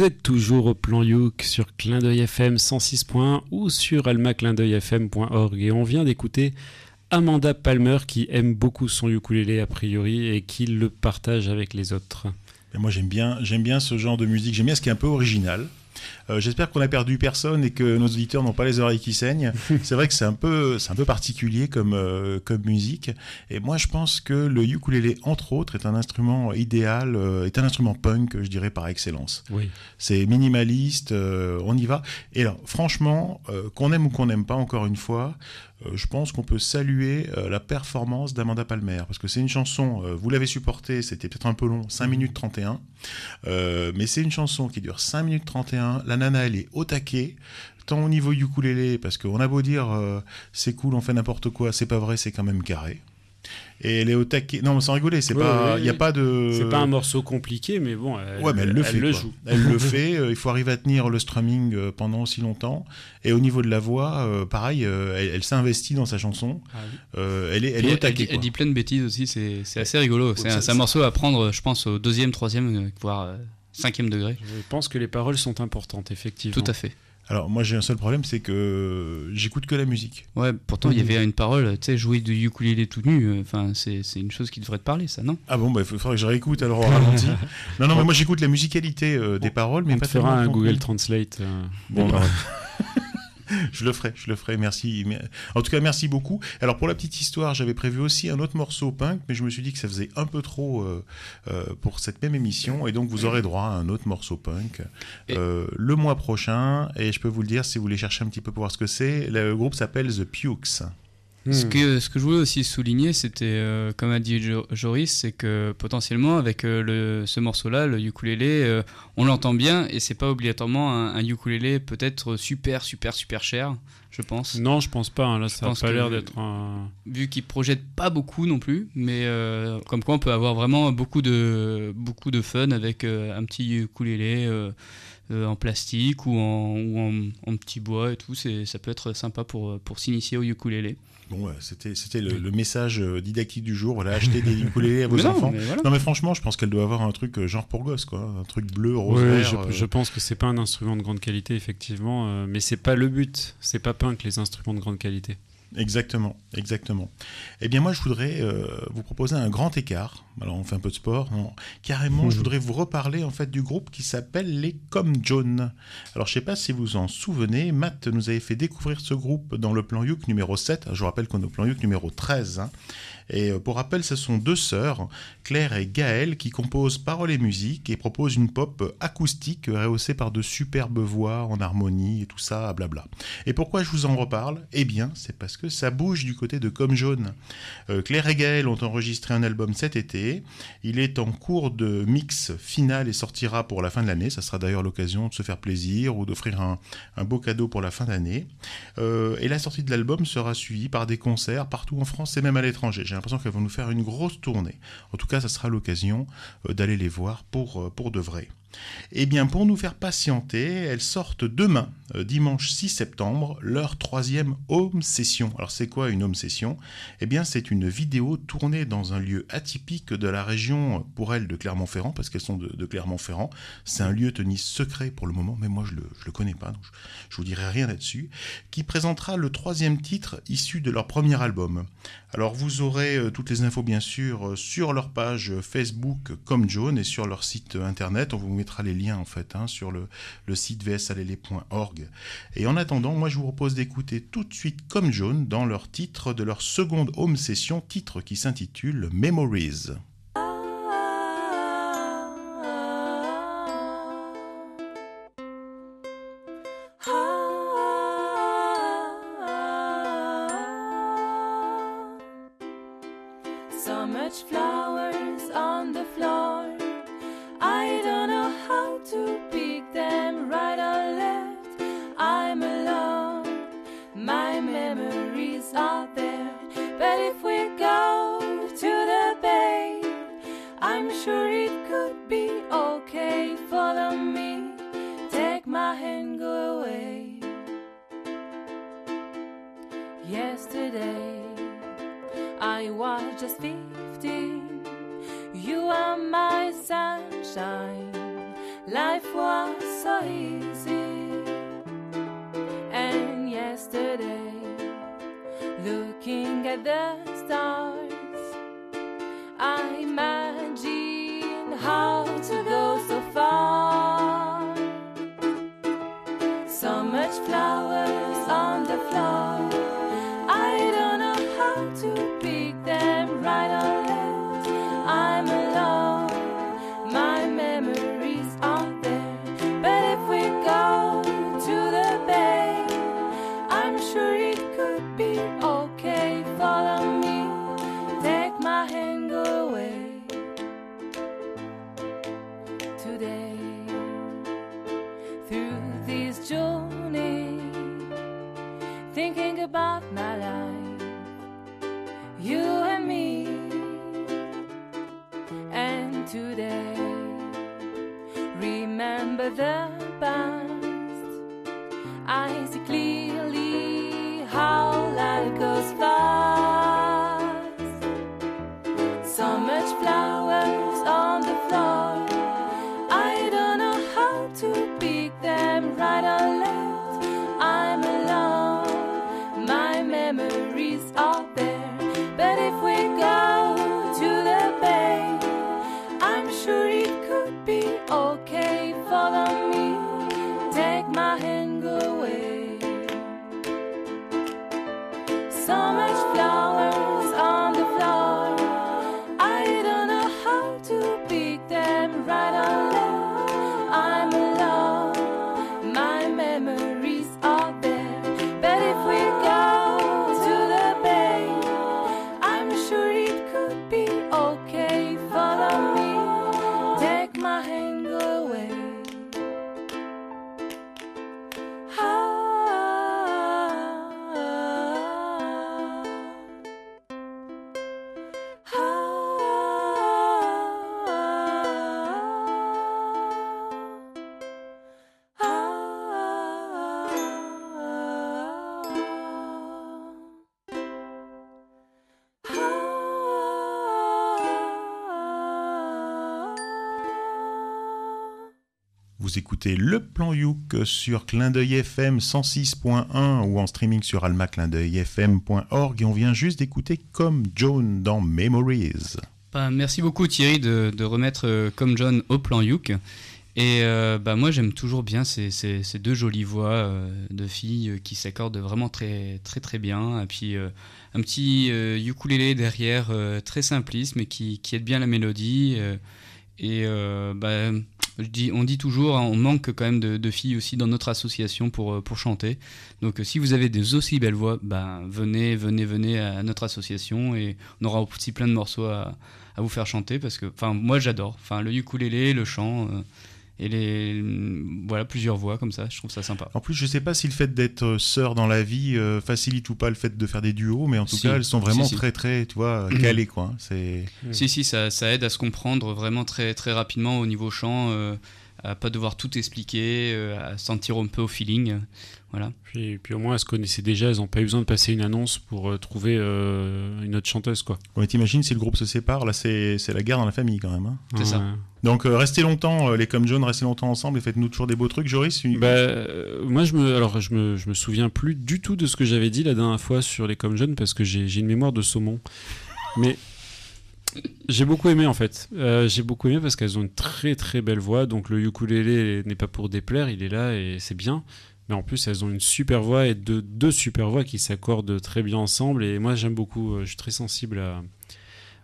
êtes toujours au plan Youk sur Clin d'œil FM 106.1 ou sur almaclindeuilfm.org et on vient d'écouter Amanda Palmer qui aime beaucoup son ukulélé a priori et qui le partage avec les autres. Moi j'aime bien, j'aime bien ce genre de musique, j'aime bien ce qui est un peu original. Euh, J'espère qu'on a perdu personne et que nos auditeurs n'ont pas les oreilles qui saignent. c'est vrai que c'est un peu, c'est un peu particulier comme euh, comme musique. Et moi, je pense que le ukulélé, entre autres, est un instrument idéal, euh, est un instrument punk, je dirais par excellence. Oui. C'est minimaliste, on y va. Et alors, franchement, qu'on aime ou qu'on n'aime pas, encore une fois, je pense qu'on peut saluer euh, la performance d'Amanda Palmer. Parce que c'est une chanson, euh, vous l'avez supportée, c'était peut-être un peu long, 5 minutes 31. Euh, mais c'est une chanson qui dure 5 minutes 31. La nana, elle est au taquet. Tant au niveau ukulélé, parce qu'on a beau dire euh, c'est cool, on fait n'importe quoi, c'est pas vrai, c'est quand même carré. Et elle est au taquet. Non, mais sans rigoler, c'est Ouais, pas, ouais, il n'y a ouais. pas de. C'est pas un morceau compliqué, mais bon, elle, Ouais, mais elle le fait. quoi. joue. Elle le fait. euh, il faut arriver à tenir le strumming euh, pendant aussi longtemps. Et au niveau de la voix, euh, pareil, elle, elle s'investit dans sa chanson. Ah oui. Elle est, elle est au elle, taquet. dit, elle dit plein de bêtises aussi, c'est c'est assez rigolo. C'est un, morceau à prendre, je pense, au deuxième, troisième, voire cinquième degré. Je pense que les paroles sont importantes, effectivement. Tout à fait. Alors moi j'ai un seul problème, c'est que j'écoute que la musique. Ouais, pourtant il y avait une parole, tu sais, jouer du ukulélé tout nu, euh, enfin c'est c'est une chose qui devrait te parler, ça, non? Ah bon, bah, il faudrait que je réécoute alors au ralenti. non, non, mais moi j'écoute la musicalité euh, des paroles, mais On pas te fera un. Google Translate. euh, Bon. Je le ferai, je le ferai, merci. En tout cas, merci beaucoup. Alors, pour la petite histoire, j'avais prévu aussi un autre morceau punk, mais je me suis dit que ça faisait un peu trop euh, euh, pour cette même émission, et donc vous aurez droit à un autre morceau punk euh, le mois prochain. Et je peux vous le dire, si vous voulez chercher un petit peu pour voir ce que c'est, le groupe s'appelle The Pukes. Ce Hmm. que, ce que je voulais aussi souligner, c'était, euh, comme a dit Jo- Joris, c'est que potentiellement, avec euh, le, ce morceau-là, le ukulélé, euh, on l'entend bien et c'est pas obligatoirement un, un ukulélé peut-être super, super, super cher, je pense. Non, je pense pas. hein. Là, ça n'a pense pas l'air d'être un. Vu qu'il projette pas beaucoup non plus, mais comme quoi on peut avoir vraiment beaucoup de, beaucoup de fun avec un petit ukulélé euh, en plastique ou en, ou en, en petit bois et tout. C'est, ça peut être sympa pour, pour s'initier au ukulélé. Bon, ouais, c'était c'était le, le message euh, didactique du jour. Voilà, achetez des ukulélés à vos non, enfants. mais voilà. Non, mais franchement, je pense qu'elle doit avoir un truc euh, genre pour gosse, quoi. Un truc bleu, rose, Oui, vert. je, euh. je pense que c'est pas un instrument de grande qualité, effectivement, euh, mais c'est pas le but. C'est pas punk les instruments de grande qualité. Exactement, exactement. Eh bien, moi, je voudrais euh, vous proposer un grand écart. Alors, on fait un peu de sport. Non, carrément, je Mhm. voudrais vous reparler en fait du groupe qui s'appelle les Comme John. Alors, je sais pas si vous en souvenez, Matt nous avait fait découvrir ce groupe dans le plan Youk numéro 7. Je vous rappelle qu'on est au plan Youk numéro 13. hein. Et euh, pour rappel, ce sont deux sœurs, Claire et Gaëlle, qui composent paroles et musique et proposent une pop acoustique rehaussée par de superbes voix en harmonie et tout ça, blabla. Et pourquoi je vous en reparle? Eh bien, c'est parce que ça bouge du côté de Comme Jaune. Euh, Claire et Gaël ont enregistré un album cet été. Il est en cours de mix final et sortira pour la fin de l'année. Ça sera d'ailleurs l'occasion de se faire plaisir ou d'offrir un, beau cadeau pour la fin d'année. Euh, et la sortie de l'album sera suivie par des concerts partout en France et même à l'étranger. L'impression qu'elles vont nous faire une grosse tournée. En tout cas, ça sera l'occasion euh, d'aller les voir pour, euh, pour de vrai. Eh bien, pour nous faire patienter, elles sortent demain, euh, dimanche 6 septembre, leur troisième home session. Alors, c'est quoi une home session? Eh bien, c'est une vidéo tournée dans un lieu atypique de la région, pour elles, de Clermont-Ferrand, parce qu'elles sont de, Clermont-Ferrand. C'est un lieu tenu secret pour le moment, mais moi, je le, je le connais pas, donc je, je vous dirai rien là-dessus, qui présentera le troisième titre issu de leur premier album. Alors, vous aurez euh, toutes les infos, bien sûr, euh, sur leur page Facebook comme John et sur leur site internet. Mettra les liens, en fait, hein, sur le, site vsalele.org. Et en attendant, moi, je vous propose d'écouter tout de suite comme John dans leur titre de leur seconde home session, titre qui s'intitule Memories. if we go to the bay? I'm sure it could be okay. Follow me, take my hand, go away. Yesterday, I was just 15. You are my sunshine. Life was so easy. The stars, Vous écoutez le plan Youk sur Clin d'œil FM 106.1 ou en streaming sur almaclindeuilfm.org et on vient juste d'écouter Comme Joan dans Memories. Bah, merci beaucoup Thierry de, remettre euh, comme John au plan Youk. Et euh, bah, moi j'aime toujours bien ces, deux jolies voix euh, de filles qui s'accordent vraiment très très très bien. Et puis un petit ukulélé derrière très simpliste mais qui, qui aide bien la mélodie. et bah, on dit toujours, hein, on manque quand même de, filles aussi dans notre association pour, euh, pour chanter. Donc euh, si vous avez des aussi belles voix, bah, venez, venez, venez à notre association et on aura aussi plein de morceaux à, vous faire chanter parce que, moi j'adore. Enfin, le ukulélé, le chant euh, et les, voilà, plusieurs voix comme ça, je trouve ça sympa. En plus, je sais pas si le fait d'être euh, sœur dans la vie euh, facilite ou pas le fait de faire des duos, mais en tout Si. cas, elles sont vraiment Si, si. très très, tu vois, calées quoi. C'est Si, si, ça, ça aide à se comprendre vraiment très, très rapidement au niveau chant, euh, à pas devoir tout expliquer, euh, à sentir un peu au feeling. Voilà. Puis, puis au moins, elles se connaissaient déjà, elles n'ont pas eu besoin de passer une annonce pour euh, trouver euh, une autre chanteuse, quoi. Ouais, t'imagines si le groupe se sépare, là c'est c'est la guerre dans la famille quand même. hein. C'est ça. Donc euh, restez longtemps, euh, les comme John, restez longtemps ensemble et faites-nous toujours des beaux trucs. Joris, une- Bah, euh, moi, je me, alors, je me, je me souviens plus du tout de ce que j'avais dit la dernière fois sur les comme jeunes parce que j'ai j'ai une mémoire de saumon. Mais j'ai beaucoup aimé en fait. Euh, j'ai beaucoup aimé parce qu'elles ont une très très belle voix. Donc le ukulélé n'est pas pour déplaire, il est là et c'est bien. Mais en plus, elles ont une super voix et deux, deux super voix qui s'accordent très bien ensemble. Et moi, j'aime beaucoup. Je suis très sensible à,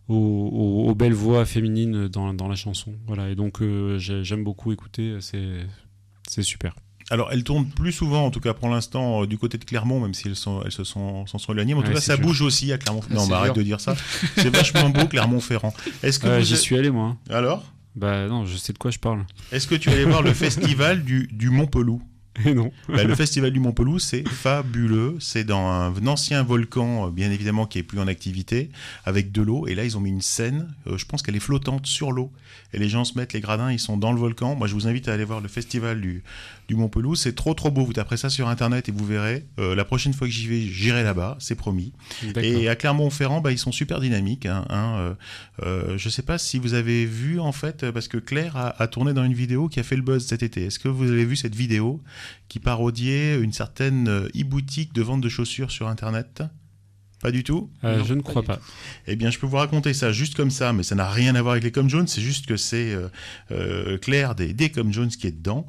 aux, aux- aux belles voix féminines dans, dans la chanson. Voilà. Et donc, euh, j'ai- j'aime beaucoup écouter. C'est super. Alors, elles tournent plus souvent, en tout cas pour l'instant, euh, du côté de Clermont, même si elles, sont, elles se sont, s'en sont éloignées. Mais en tout cas, ça bouge aussi à Clermont-Ferrand. Non, bah, arrête de dire ça. C'est vachement beau, Clermont-Ferrand. Est-ce que, Euh, vous J'y suis allé, moi. Alors? Bah non, je sais de quoi je parle. Est-ce que tu es allé voir le festival du, du Mont Pelou Et non. Bah, le festival du Mont Pelouse, c'est fabuleux. C'est dans un ancien volcan, euh, bien évidemment, qui est plus en activité, avec de l'eau. Et là, ils ont mis une scène. euh, je pense qu'elle est flottante sur l'eau. Et les gens se mettent, les gradins, ils sont dans le volcan. Moi, je vous invite à aller voir le festival du, du Mont Pelouse. C'est trop, trop beau. Vous taperez ça sur Internet et vous verrez. Euh, la prochaine fois que j'y vais, j'irai là-bas. C'est promis. Et à Clermont-Ferrand, bah, ils sont super dynamiques. Hein, hein, euh, euh, je sais pas si vous avez vu, en fait, parce que Claire a, a tourné dans une vidéo qui a fait le buzz cet été. Est-ce que vous avez vu cette vidéo qui parodiait une certaine e-boutique de vente de chaussures sur Internet? Pas du tout Euh, Non, je ne crois pas. eh bien, je peux vous raconter ça juste comme ça, mais ça n'a rien à voir avec les Com Jones. C'est juste que c'est euh, euh, Claire des, des Com Jones qui est dedans.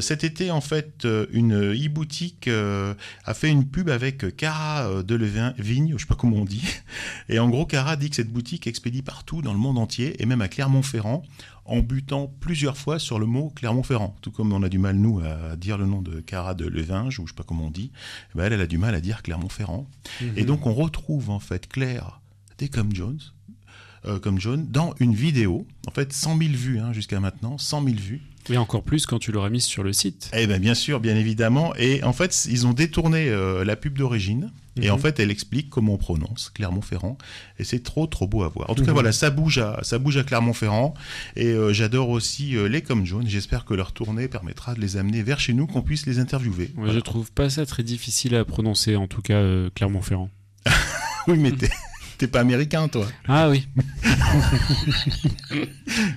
Cet été, en fait, une e-boutique a fait une pub avec Cara de Levin- Vigne, je sais pas comment on dit. Et en gros, Cara dit que cette boutique expédie partout dans le monde entier et même à Clermont-Ferrand en butant plusieurs fois sur le mot Clermont-Ferrand. Tout comme on a du mal, nous, à dire le nom de Cara de Levinge, ou je sais pas comment on dit, eh ben, elle, elle a du mal à dire Clermont-Ferrand. Et donc, on retrouve, en fait, Claire des comme Jones, euh, comme John, dans une vidéo, en fait 100 000 vues hein, jusqu'à maintenant, 100 000 vues. Et encore plus quand tu l'auras mise sur le site. Eh bien bien sûr, bien évidemment, et en fait ils ont détourné euh, la pub d'origine, et Mhm. en fait elle explique comment on prononce Clermont-Ferrand, et c'est trop trop beau à voir. En tout cas Mhm. voilà, ça bouge à, ça bouge à Clermont-Ferrand, et euh, j'adore aussi euh, les comme John, j'espère que leur tournée permettra de les amener vers chez nous, qu'on puisse les interviewer. Ouais, Voilà. Je trouve pas ça très difficile à prononcer, en tout cas euh, Clermont-Ferrand. Oui mais t'es... Pas américain, toi. Ah oui.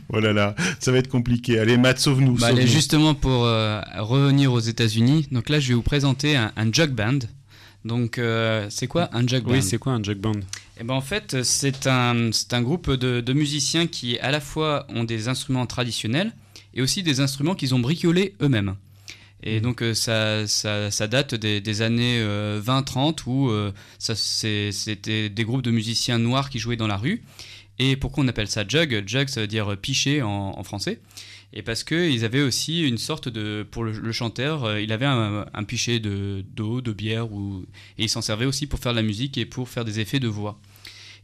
Oh là là, ça va être compliqué. Allez, Matt, sauve-nous. Bah, sauve-nous. justement pour euh, revenir aux États-Unis, donc là je vais vous présenter un, un jug band. Donc euh, c'est quoi un jug band? Oui, c'est quoi un jug band? Eh ben en fait c'est un c'est un groupe de, de musiciens qui à la fois ont des instruments traditionnels et aussi des instruments qu'ils ont bricolés eux-mêmes. Et donc euh, ça, ça, ça date des, des années euh, 20-30 où euh, ça, c'est- c'était des groupes de musiciens noirs qui jouaient dans la rue. Et pourquoi on appelle ça jug? Jug, ça veut dire piché en, en français. Et parce qu'ils avaient aussi une sorte de. Pour le, le chanteur, euh, il avait un, un pichet de- d'eau, de, bière, ou, et il s'en servait aussi pour faire de la musique et pour faire des effets de voix.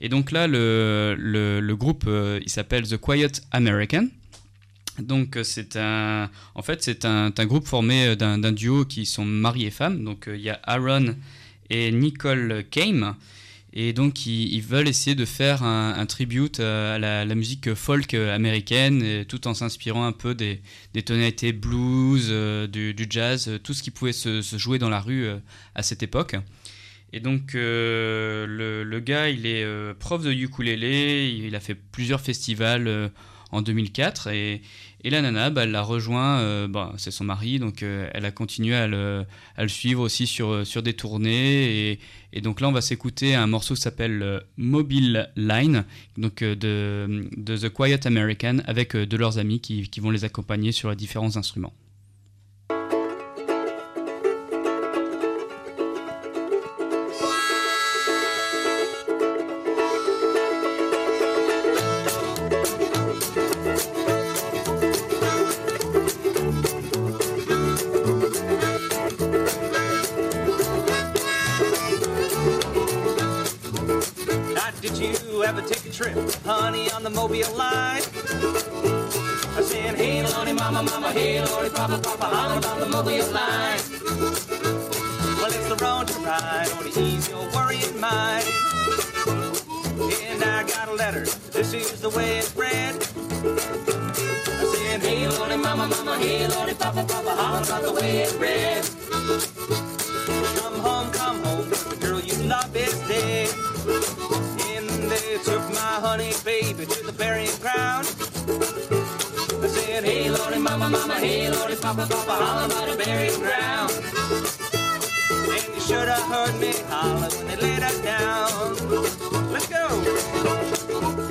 Et donc là, le, le, le groupe, euh, il s'appelle The Quiet American. Donc euh, c'est un, en fait c'est un, un groupe formé euh, d'un duo qui sont mari et femme. Donc euh, il y a Aaron et Nicole Kame. Et donc ils, veulent essayer de faire un, tribute à la, musique folk américaine, tout en s'inspirant un peu des, tonalités blues, du, jazz, tout ce qui pouvait se, jouer dans la rue à cette époque. Et donc le, le gars, il est prof de ukulélé, il a fait plusieurs festivals en 2004 et, et la nana, bah, elle l'a rejoint, euh, bah, c'est son mari, donc euh, elle a continué à le, suivre aussi sur, euh, sur des tournées. Et, donc là, on va s'écouter un morceau qui s'appelle Mobile Line, donc de, de The Quiet American, avec de leurs amis qui, qui vont les accompagner sur les différents instruments. The Mobile line? I said, hey, Lordy, mama, mama, hey, Lordy, papa, papa, holler about the Mobile line. Well, it's the road to ride, or to ease your worrying mind. And I got a letter, this is the way it's read. I said, hey, Lordy, mama, mama, hey, Lordy, papa, papa, holler about the way it's read. Burying ground. I said, hey, Lordy, mama, mama, hey, Lordy, papa, papa, holler about the burying ground. And you should have heard me holler when they laid us down. Let's go.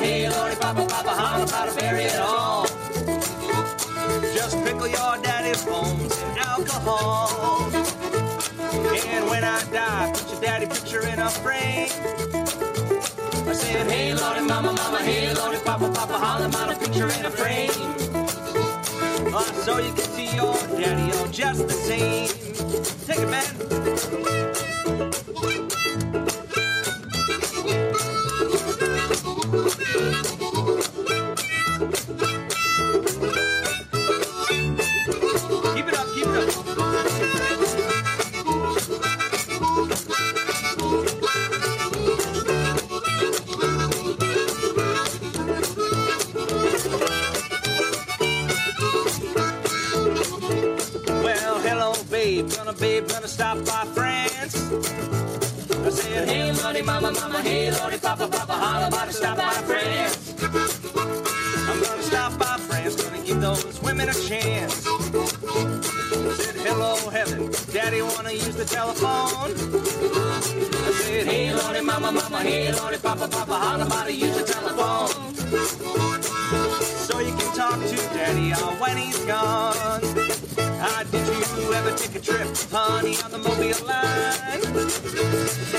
Hey, Lordy, papa, papa, holler about to bury it all. Just pickle your daddy's bones in alcohol. And when I die, put your daddy picture in a frame. I said, hey, Lordy, mama, mama, hey, Lordy, papa, papa, holler about a picture in a frame. Oh, so you can see your daddy oh, just the same. Take it, man. Daddy, wanna the telephone? I said, hey, lordy, mama, mama, hey, lordy, papa, papa, holla about use the telephone. So you can talk to daddy uh, when he's gone. Ah, did you ever take a trip, honey, on the mobile line?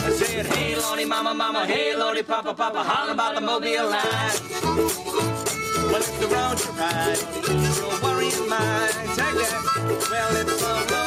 I said, hey, Lordy, mama, mama, hey, Lordy, papa, papa, holla about the mobile line. Well, if the road you ride, don't ease your worrying mind. Take that. Well, if the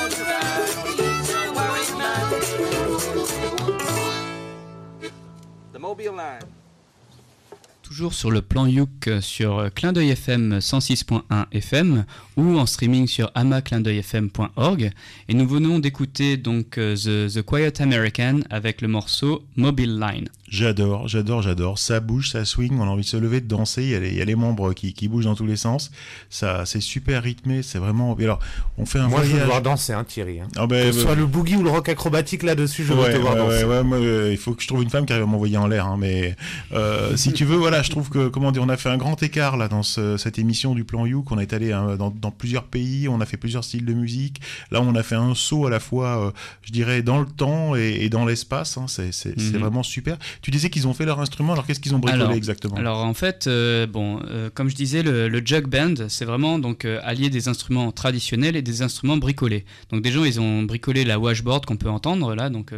Toujours sur le plan Youk euh, sur Clin d'œil FM 106.1 FM ou en streaming sur amaclindeuilfm.org et nous venons d'écouter donc euh, The Quiet American avec le morceau Mobile Line. J'adore, j'adore, j'adore. Ça bouge, ça swing, on a envie de se lever, de danser. Il y a les, il y a les membres qui, qui bougent dans tous les sens. Ça, c'est super rythmé, c'est vraiment. Et alors, on fait un Moi, je veux voyage. devoir danser, hein, Thierry. hein. Ah ben, que ce soit le boogie ou le rock acrobatique là-dessus, je veux ouais, te voir ouais, danser. ouais, ouais, moi, euh, il faut que je trouve une femme qui arrive à m'envoyer en l'air. hein, mais euh, si tu veux, voilà, je trouve que comment dire, on a fait un grand écart là dans ce- cette émission du Plan You, qu'on est allé dans, dans plusieurs pays, on a fait plusieurs styles de musique. Là, on a fait un saut à la fois, euh, je dirais, dans le temps et, et dans l'espace. c'est Mhm. vraiment super. Tu disais qu'ils ont fait leur instrument. Alors, qu'est-ce qu'ils ont bricolé Alors- exactement Alors en fait, euh, bon, euh, comme je disais, le, le jug band, c'est vraiment donc euh, allier des instruments traditionnels et des instruments bricolés. Donc des gens, ils ont bricolé la washboard qu'on peut entendre là, donc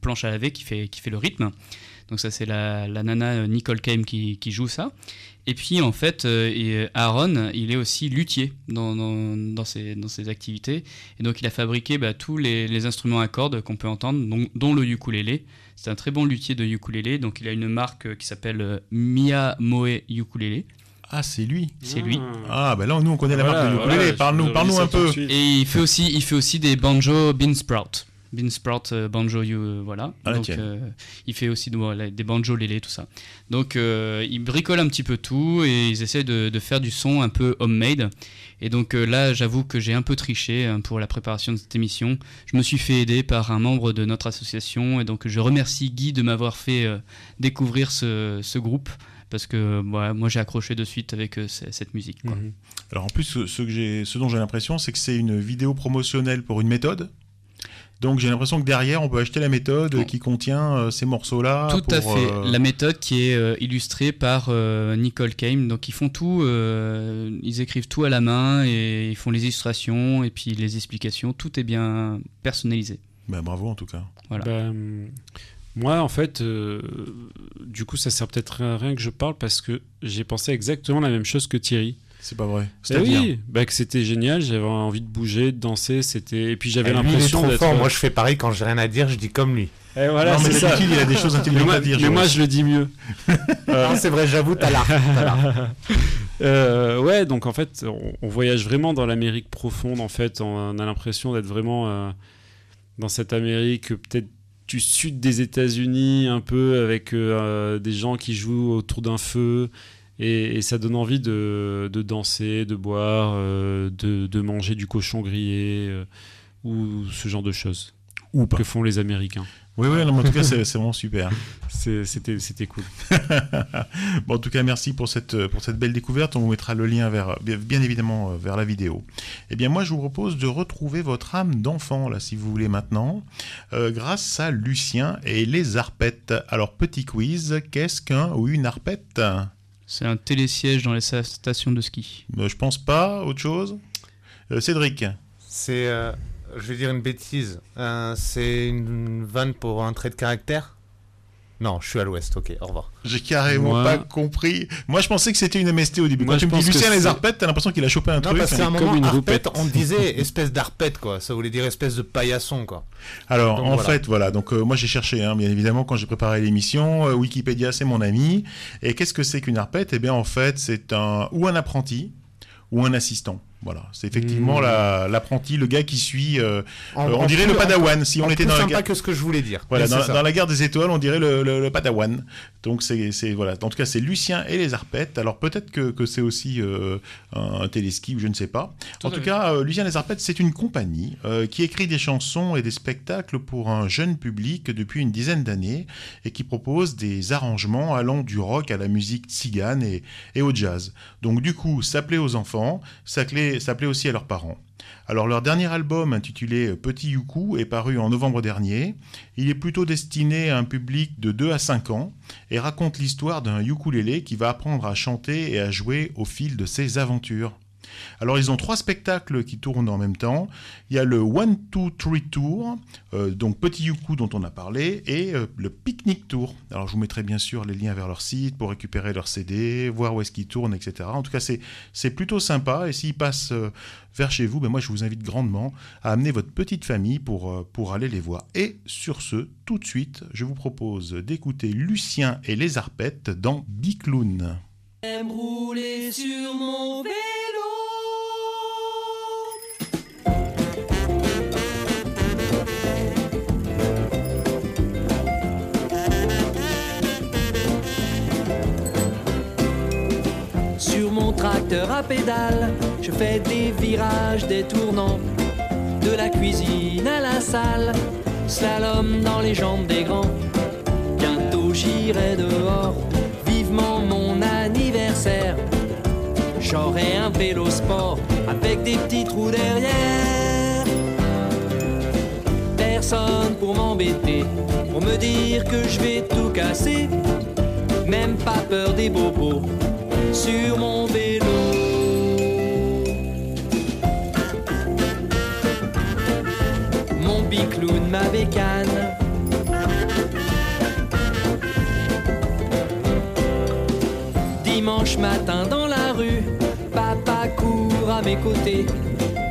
planche à laver qui fait qui fait le rythme. Donc ça c'est la, la nana Nicole Kame qui, qui joue ça. Et puis en fait, euh, Aaron, il est aussi luthier dans, dans, dans ses, dans ses activités. Et donc il a fabriqué bah, tous les, les instruments à cordes qu'on peut entendre, dont, dont le ukulélé. C'est un très bon luthier de ukulélé. Donc il a une marque euh, qui s'appelle euh, Mia Moe Ukulélé. Ah, c'est lui. C'est lui. Ah, ben là, nous, on connaît la Voilà, marque de ukulélé. Parle-nous, parle-nous un peu. Et il fait aussi, il fait aussi des banjo bean sprout. Bean sprout, euh, banjo, you, euh, voilà. Ah, Donc, euh, il fait aussi des banjo lélé, tout ça. Donc, euh, il bricole un petit peu tout et ils essaient de, de faire du son un peu homemade. Et donc euh, là, j'avoue que j'ai un peu triché hein, pour la préparation de cette émission. Je me suis fait aider par un membre de notre association et donc je remercie Guy de m'avoir fait euh, découvrir ce, ce groupe parce que voilà, moi j'ai accroché de suite avec euh, cette musique. quoi. Mhm. Alors en plus, ce, ce que j'ai, ce dont j'ai l'impression, c'est que c'est une vidéo promotionnelle pour une méthode. Donc j'ai l'impression que derrière, on peut acheter la méthode qui contient euh, ces morceaux-là. Tout à fait. euh, La méthode qui est euh, illustrée par euh, Nicole Kame. Donc ils font tout, euh, ils écrivent tout à la main et ils font les illustrations et puis les explications. Tout est bien personnalisé. bah, bravo en tout cas. Voilà. Bah, hum, moi, en fait, euh, du coup, ça sert peut-être à rien que je parle parce que j'ai pensé exactement la même chose que Thierry. C'est pas vrai. Bah oui, bah, que c'était génial, j'avais envie de bouger, de danser, c'était et puis j'avais lui, il est l'impression trop d'être. fort. Moi, je fais pareil quand j'ai rien à dire, je dis comme lui. Et voilà, non, mais c'est ça. il a des choses intelligentes moi, à dire. mais moi, je le dis mieux. Euh, c'est vrai, j'avoue, t'as l'art. Euh, ouais, donc en fait, on, on voyage vraiment dans l'Amérique profonde. En fait, on a l'impression d'être vraiment euh, dans cette Amérique euh, peut-être du sud des États-Unis, un peu avec euh, des gens qui jouent autour d'un feu. Et, et ça donne envie de, de danser, de boire, euh, de, de manger du cochon grillé euh, ou ce genre de choses Ou pas. que font les Américains. Oui, oui, non, mais en tout cas, c'est vraiment super. C'était cool. bon, en tout cas, merci pour cette, pour cette belle découverte. On vous mettra le lien vers, bien, évidemment euh, vers la vidéo. Eh bien, moi, je vous propose de retrouver votre âme d'enfant, là, si vous voulez, maintenant, euh, grâce à Lucien et les arpettes. Alors, petit quiz, qu'est-ce qu'un ou une arpette C'est un télésiège dans les stations de ski. Euh, Je pense pas, autre chose Euh, Cédric C'est, euh, je vais dire une bêtise. Euh, c'est une vanne pour un trait de caractère? Non, je suis à l'ouest, ok, au revoir. J'ai carrément Moi- pas compris. Moi, je pensais que c'était une MST au début. Moi, Quand tu me dis Lucien les arpètes, t'as l'impression qu'il a chopé un Non, truc. parce qu'à un comme moment, une arpète, on disait espèce d'arpète, quoi. Ça voulait dire espèce de paillasson, quoi. Alors, Donc, en voilà. fait, voilà. Donc, euh, moi, j'ai cherché, hein, bien évidemment, quand j'ai préparé l'émission. euh, Wikipédia, c'est mon ami. Et qu'est-ce que c'est qu'une arpète Eh bien, en fait, c'est un ou un apprenti ou un assistant. Voilà, c'est effectivement Mmh. la- l'apprenti, le gars qui suit. euh, En- euh, on dirait plus- le Padawan. Si en on était plus dans la sympa guerre. que ce que je voulais dire. Voilà, dans, la guerre des étoiles, on dirait le, le- le Padawan. Donc c'est c'est- voilà. En tout cas, c'est Lucien et les Arpètes. Alors peut-être que, que c'est aussi euh, un, un téléski ou je ne sais pas. Tout en tout cas, euh, Lucien et les Arpètes, c'est une compagnie euh, qui écrit des chansons et des spectacles pour un jeune public depuis une dizaine d'années et qui propose des arrangements allant du rock à la musique tzigane et, et au jazz. Donc du coup, ça plaît aux enfants, ça plaît, ça plaît aussi à leurs parents. Alors leur dernier album intitulé Petit Yuku est paru en novembre dernier. Il est plutôt destiné à un public de 2 à 5 ans et raconte l'histoire d'un ukulélé qui va apprendre à chanter et à jouer au fil de ses aventures. Alors ils ont trois spectacles qui tournent en même temps. Il y a le One Two Three Tour, euh, donc Petit Yuku dont on a parlé, et euh, le Picnic Tour. Alors je vous mettrai bien sûr les liens vers leur site pour récupérer leurs CD, voir où est-ce qu'ils tournent, etc. En tout cas c'est plutôt sympa et s'ils passent euh, vers chez vous, ben moi je vous invite grandement à amener votre petite famille pour, pour aller les voir. Et sur ce, tout de suite, je vous propose d'écouter Lucien et les Arpètes dans Bicloun. J'aime rouler sur mon vélo. Tracteur à pédale, je fais des virages, des tournants. De la cuisine à la salle, slalom dans les jambes des grands. Bientôt j'irai dehors, vivement mon anniversaire. J'aurai un vélo sport avec des petits trous derrière. Personne pour m'embêter, pour me dire que je vais tout casser. Même pas peur des bobos sur mon vélo. Mon bicloun, ma bécane. Dimanche matin dans la rue, papa court à mes côtés.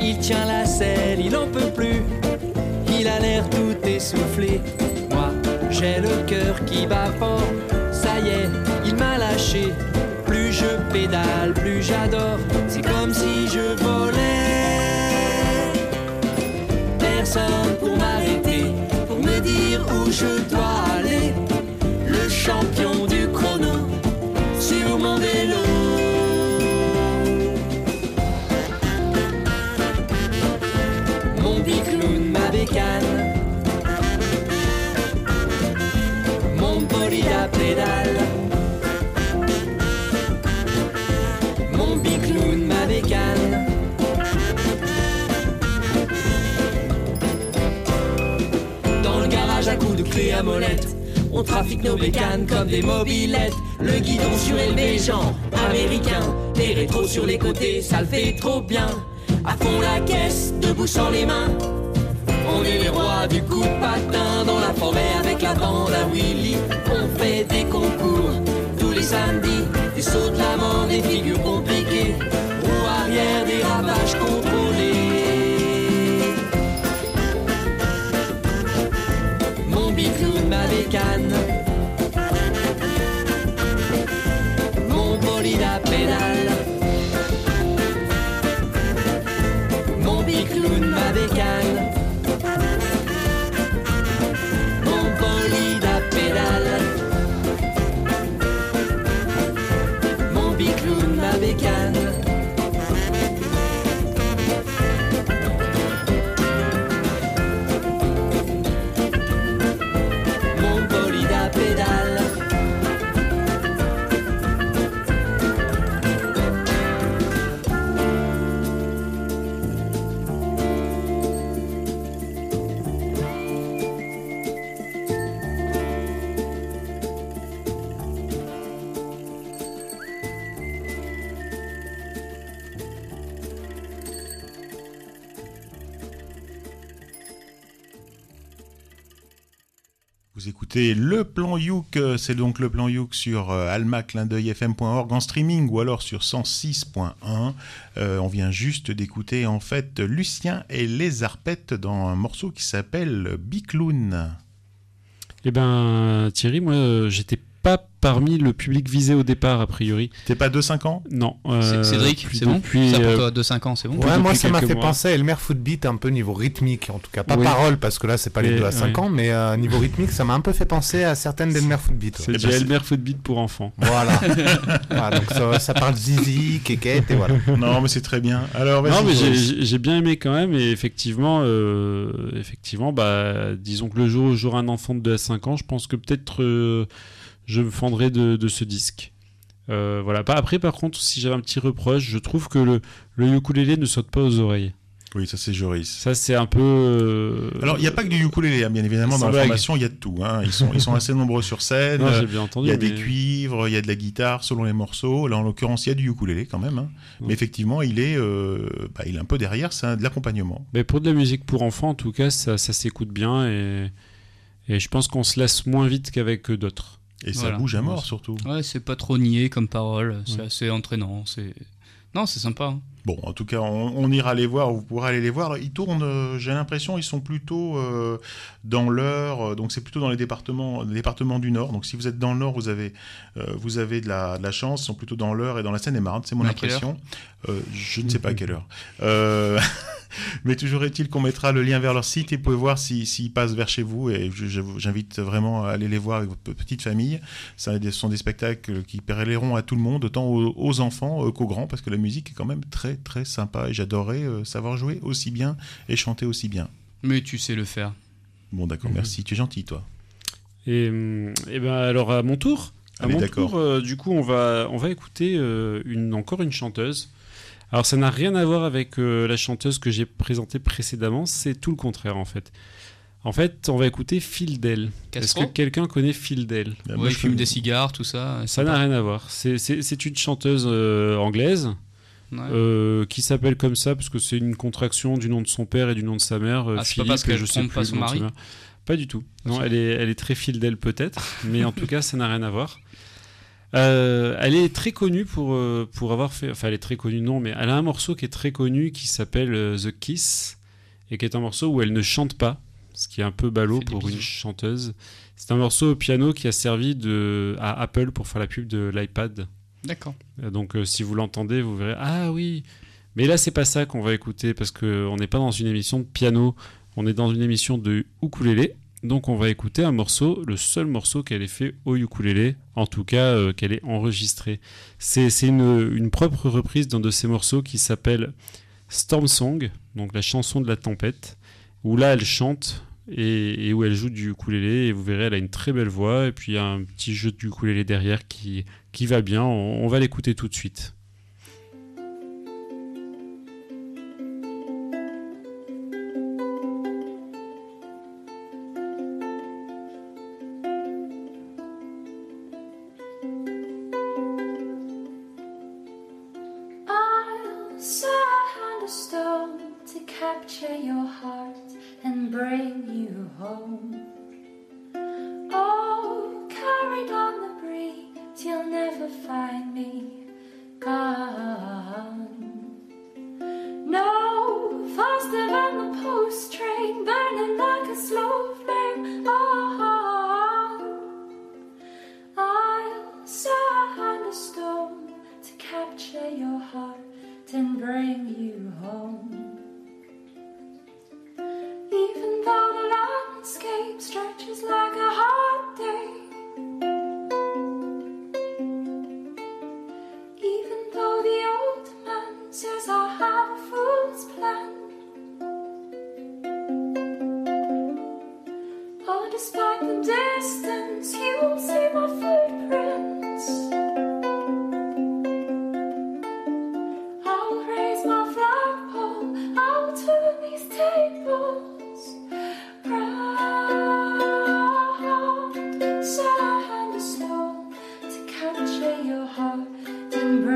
Il tient la selle, il en peut plus. Il a l'air tout essoufflé. Moi, j'ai le cœur qui bat fort. Ça y est, il m'a lâché. Je pédale, plus j'adore. C'est comme si je volais. Personne pour m'arrêter, pour me dire où je dois aller. Le champion du chrono sur mon vélo. Mon bicloun, ma bécane. Mon bolide à pédale. On trafique nos bécanes comme des mobilettes. Le guidon surélevé, genre américain. Les rétros sur les côtés, ça le fait trop bien. À fond la caisse, debout sans les mains. On est les rois du coup patin dans la forêt avec la bande à Willy. On fait des concours tous les samedis, des sauts de la des figures compliquées, roue arrière, des ravages contrôlés. Bicloun, Le plan Youk, euh, c'est donc le plan Youk sur euh, almaclindeuilfm.org en streaming ou alors sur 106.1. Euh, on vient juste d'écouter en fait Lucien et les Arpettes dans un morceau qui s'appelle Bicloun. Eh ben, Thierry, moi, euh, j'étais pas parmi le public visé au départ, a priori. T'es pas 2-5 ans? Non. C'est- euh, Cédric, c'est bon? depuis, Ça pour euh, toi, de 5 ans, c'est bon? Ouais, moi ça m'a fait mois. penser à Elmer Footbeat un peu niveau rythmique, en tout cas pas Oui. parole parce que là c'est pas les Mais, 2 à 5 ouais. ans, mais euh, niveau rythmique ça m'a un peu fait penser à certaines d'Elmer Footbeat. ouais. C'est Eh déjà ben, c'est- Elmer Footbeat pour enfants. Voilà. Voilà, donc ça, ça parle zizi, kékette et voilà. Non, mais c'est très bien. Alors. Non, mais j'ai- bien aimé quand même, et effectivement, euh, effectivement, bah, disons que le jour où j'aurai un enfant de 2 à 5 ans, je pense que peut-être euh, je me fendrai de, de ce disque. Euh, voilà. Après, par contre, si j'avais un petit reproche, je trouve que le, le ukulélé ne saute pas aux oreilles. Oui, ça c'est Joris. Ça, c'est un peu. euh, Alors, il n'y a pas que du ukulélé, hein, bien évidemment, dans la blague. formation, il y a de tout. hein. Ils, sont, ils sont assez nombreux sur scène. Non, Il y a des cuivres, il y a de la guitare selon les morceaux. Là, en l'occurrence, il y a du ukulélé quand même. hein. Ouais. Mais effectivement, il est, euh, bah, il est un peu derrière, c'est de l'accompagnement. Mais pour de la musique pour enfants, en tout cas, ça, ça s'écoute bien et, et je pense qu'on se lasse moins vite qu'avec d'autres. Et ça bouge à mort surtout. Ouais, c'est pas trop niais comme parole, c'est Ouais. assez entraînant. C'est non, c'est sympa. hein. Bon, en tout cas, on, on ira les voir, vous pourrez aller les voir. Ils tournent, euh, j'ai l'impression, ils sont plutôt euh, dans l'heure, euh, donc c'est plutôt dans les départements, les départements du Nord. Donc si vous êtes dans le Nord, vous avez, vous avez de la, de la chance, ils sont plutôt dans l'heure et dans la Seine-et-Marne, c'est mon À impression. Je ne sais pas à quelle heure. Mais toujours est-il qu'on mettra le lien vers leur site et vous pouvez voir si- s'ils passent vers chez vous. Et j'invite vraiment à aller les voir avec votre petite famille. Ça, ce sont des spectacles qui plairont à tout le monde, autant aux, aux enfants euh, qu'aux grands, parce que la musique est quand même très très sympa et j'adorais euh, savoir jouer aussi bien et chanter aussi bien. Mais tu sais le faire. Bon, d'accord, Mhm. merci, tu es gentil, toi. Et, hum, et ben alors à mon tour, à Allez, mon tour, euh, du coup on va on va écouter euh, une encore une chanteuse. Alors ça n'a rien à voir avec euh, la chanteuse que j'ai présentée précédemment, c'est tout le contraire en fait. En fait, on va écouter Phil Dell. Est-ce que quelqu'un connaît Phil Dell? Ouais, moi, il je fume des cigares, tout ça. Ça n'a rien à voir. C'est- une chanteuse euh, anglaise Ouais. euh, qui s'appelle comme ça parce que c'est une contraction du nom de son père et du nom de sa mère. Ah, c'est pas Philippe, parce je sais plus pas son mari. Pas du tout. Non, elle est, elle est très fidèle peut-être, mais en tout cas, ça n'a rien à voir. Euh, elle est très connue pour, euh, pour avoir fait. Enfin, elle est très connue, non, mais elle a un morceau qui est très connu qui s'appelle euh, The Kiss et qui est un morceau où elle ne chante pas, ce qui est un peu ballot pour une chanteuse. C'est un morceau au piano qui a servi de, à Apple pour faire la pub de l'iPad. D'accord. Donc euh, si vous l'entendez, vous verrez ah oui. Mais là c'est pas ça qu'on va écouter parce que on n'est pas dans une émission de piano, on est dans une émission de ukulélé. Donc on va écouter un morceau, le seul morceau qu'elle ait fait au ukulélé, en tout cas euh, qu'elle ait enregistré. C'est une, une propre reprise d'un de ces morceaux qui s'appelle Storm Song, donc la chanson de la tempête, où là elle chante et, où elle joue du ukulélé et vous verrez elle a une très belle voix et puis il y a un petit jeu de ukulélé derrière qui, qui va bien, on va l'écouter tout de suite.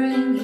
And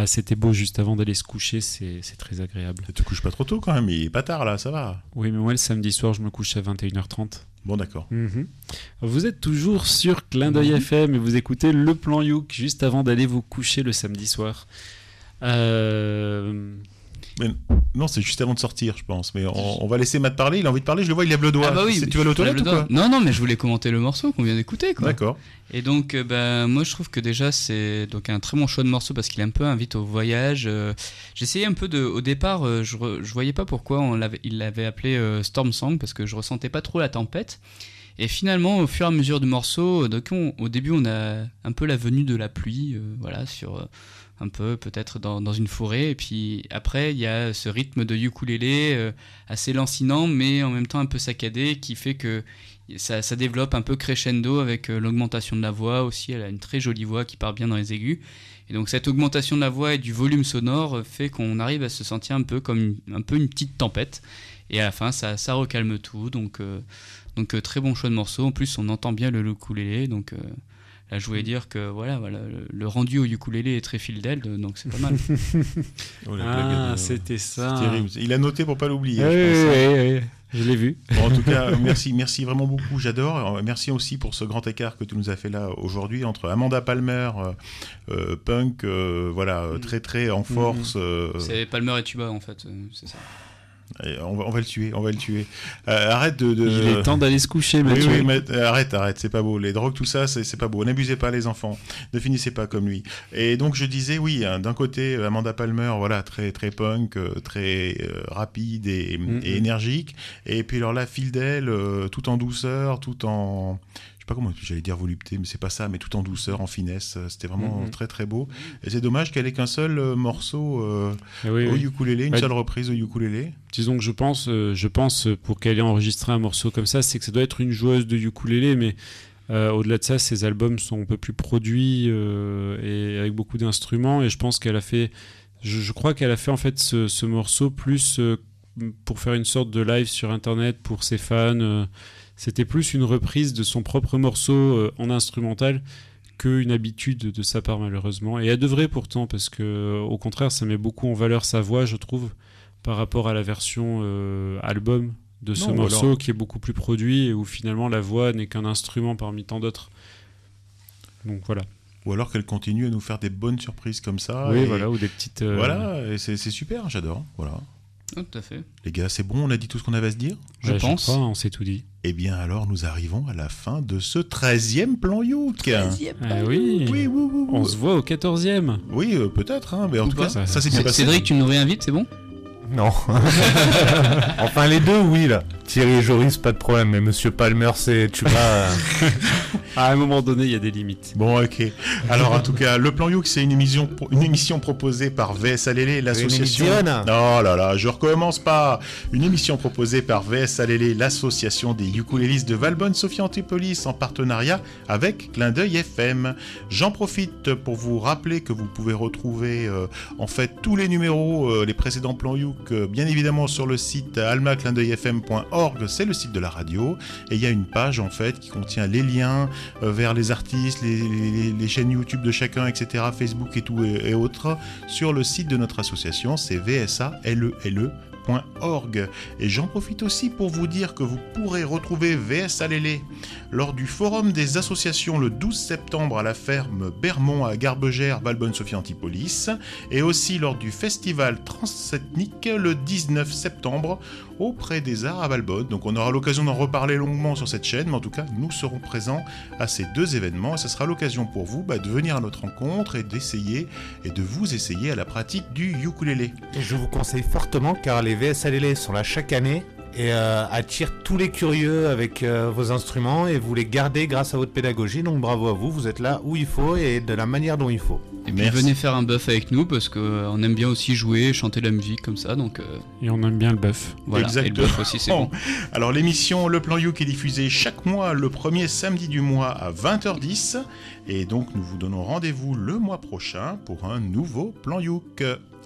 Ah, c'était beau juste avant d'aller se coucher, c'est très agréable. Tu te couches pas trop tôt quand même, il est pas tard là, ça va. Oui, mais moi, le samedi soir, je me couche à 21h30. Bon, d'accord. Mhm. Vous êtes toujours sur Clin d'œil FM et vous écoutez le plan Youk juste avant d'aller vous coucher le samedi soir. Euh, Non, c'est juste avant de sortir, je pense. Mais on, on va laisser Matt parler. Il a envie de parler. Je le vois, il lève le doigt. Ah bah oui, tu vas aux toilettes ou quoi Non, non, mais je voulais commenter le morceau qu'on vient d'écouter. D'accord. Et donc, euh, bah, moi, je trouve que déjà, c'est donc un très bon choix de morceau parce qu'il est un peu invite au voyage. Euh, J'essayais un peu de. Au départ, euh, je, re- je voyais pas pourquoi on l'avait, il l'avait appelé euh, Storm Song parce que je ressentais pas trop la tempête. Et finalement, au fur et à mesure du morceau, donc on- au début, on a un peu la venue de la pluie, voilà, sur un peu peut-être dans, dans une forêt. Et puis après, il y a ce rythme de ukulélé euh, assez lancinant, mais en même temps un peu saccadé, qui fait que ça, ça développe un peu crescendo avec euh, l'augmentation de la voix aussi. Elle a une très jolie voix qui part bien dans les aigus. Et donc cette augmentation de la voix et du volume sonore euh, fait qu'on arrive à se sentir un peu comme une, un peu une petite tempête. Et à la fin, ça, ça recalme tout. Donc, donc très bon choix de morceau. En plus, on entend bien le ukulélé. Donc euh, là, je voulais dire que voilà, voilà le, rendu au ukulélé est très fidèle. Donc c'est pas mal. Oh, la Ah, de- c'était ça. Terrible. Il a noté pour pas l'oublier. Oui, je oui, oui, oui, je l'ai vu. Bon, en tout cas, merci, merci vraiment beaucoup. J'adore. Euh, Merci aussi pour ce grand écart que tu nous as fait là aujourd'hui entre Amanda Palmer, euh, euh, punk, euh, voilà, euh, très très en force. euh, c'est Palmer et Tuba en fait. C'est ça. On, va, on va le tuer, on va le tuer. Euh, arrête de. de- Il est temps d'aller se coucher, Oui, Mathieu. oui, mais euh, arrête, arrête, c'est pas beau. Les drogues, tout ça, c'est pas beau. N'abusez pas les enfants. Ne finissez pas comme lui. Et donc je disais, oui, hein, d'un côté, Amanda Palmer, voilà, très très punk, euh, très euh, rapide et, Mhm. et énergique. Et puis alors là, Phil Dell, euh, tout en douceur, tout en pas comment j'allais dire volupté, mais c'est pas ça, mais tout en douceur, en finesse. euh, C'était vraiment Mhm. très très beau. Et c'est dommage qu'elle ait qu'un seul euh, morceau euh, oui, au oui. ukulélé, une Bah, seule reprise au ukulélé. Disons que je pense, euh, je pense pour qu'elle ait enregistré un morceau comme ça, c'est que ça doit être une joueuse de ukulélé, mais euh, au-delà de ça, ses albums sont un peu plus produits euh, et avec beaucoup d'instruments. Et je pense qu'elle a fait, je, je crois qu'elle a fait en fait ce, ce morceau plus euh, pour faire une sorte de live sur Internet pour ses fans. C'était plus une reprise de son propre morceau euh, en instrumental qu'une habitude de sa part malheureusement. Et elle devrait pourtant parce que euh, au contraire, ça met beaucoup en valeur sa voix, je trouve par rapport à la version euh, album de ce Non, morceau alors- qui est beaucoup plus produit et où finalement la voix n'est qu'un instrument parmi tant d'autres. Donc voilà. Ou alors qu'elle continue à nous faire des bonnes surprises comme ça. oui, et- voilà, ou des petites. euh, Voilà, et c'est c'est super, j'adore. Voilà. Oh, tout à fait. Les gars, c'est bon, on a dit tout ce qu'on avait à se dire Je ouais, pense. crois, on s'est tout dit. Eh bien, alors, nous arrivons à la fin de ce 13e plan Youk. Ah oui, Oui, oui, oui, oui. on se voit au 14e. Oui, euh, peut-être, hein, mais en Ou tout pas. cas, ça, ça s'est bien passé. Cédric, tu nous réinvites, c'est bon? Non. enfin, les deux, oui, là. Thierry et Joris, pas de problème, mais Monsieur Palmer, c'est. Tu vas. euh, À un moment donné, il y a des limites. Bon, ok. Alors, en tout cas, le plan Youk, c'est une émission, une émission proposée par VS Alélé, l'association. émission. Oh là là, je recommence pas. Une émission proposée par VS Alélé, l'association des ukulélistes de Valbonne, Sophie Antipolis, en partenariat avec Clin d'œil FM. J'en profite pour vous rappeler que vous pouvez retrouver euh, en fait tous les numéros, euh, les précédents plans Youk, euh, bien évidemment sur le site almaclindeuilfm.org, c'est le site de la radio, et il y a une page en fait qui contient les liens euh, vers les artistes, les, chaînes YouTube de chacun, etc., Facebook et tout et, et autres, sur le site de notre association, c'est Et j'en profite aussi pour vous dire que vous pourrez retrouver VS Alélé lors du forum des associations le 12 septembre à la ferme Bermont à Garbegère, Valbonne Sophie Antipolis, et aussi lors du festival transethnique le 19 septembre auprès des Arts à Valbonne. Donc on aura l'occasion d'en reparler longuement sur cette chaîne, mais en tout cas nous serons présents à ces deux événements et ce sera l'occasion pour vous bah, de venir à notre rencontre et d'essayer et de vous essayer à la pratique du ukulélé. Je vous conseille fortement car les VSLL sont là chaque année et euh, attirent tous les curieux avec euh, vos instruments et vous les gardez grâce à votre pédagogie. Donc bravo à vous, vous êtes là où il faut et de la manière dont il faut. Et puis Merci. venez faire un buff avec nous parce qu'on aime bien aussi jouer, chanter de la musique comme ça. Donc euh, Et on aime bien le bœuf. voilà. Et le Exactement. buff aussi, c'est bon. Alors l'émission Le Plan Youk est diffusée chaque mois le premier samedi du mois à 20h10 et donc nous vous donnons rendez-vous le mois prochain pour un nouveau Plan Youk.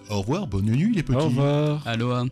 Au revoir, bonne nuit les petits. Au revoir. Aloha.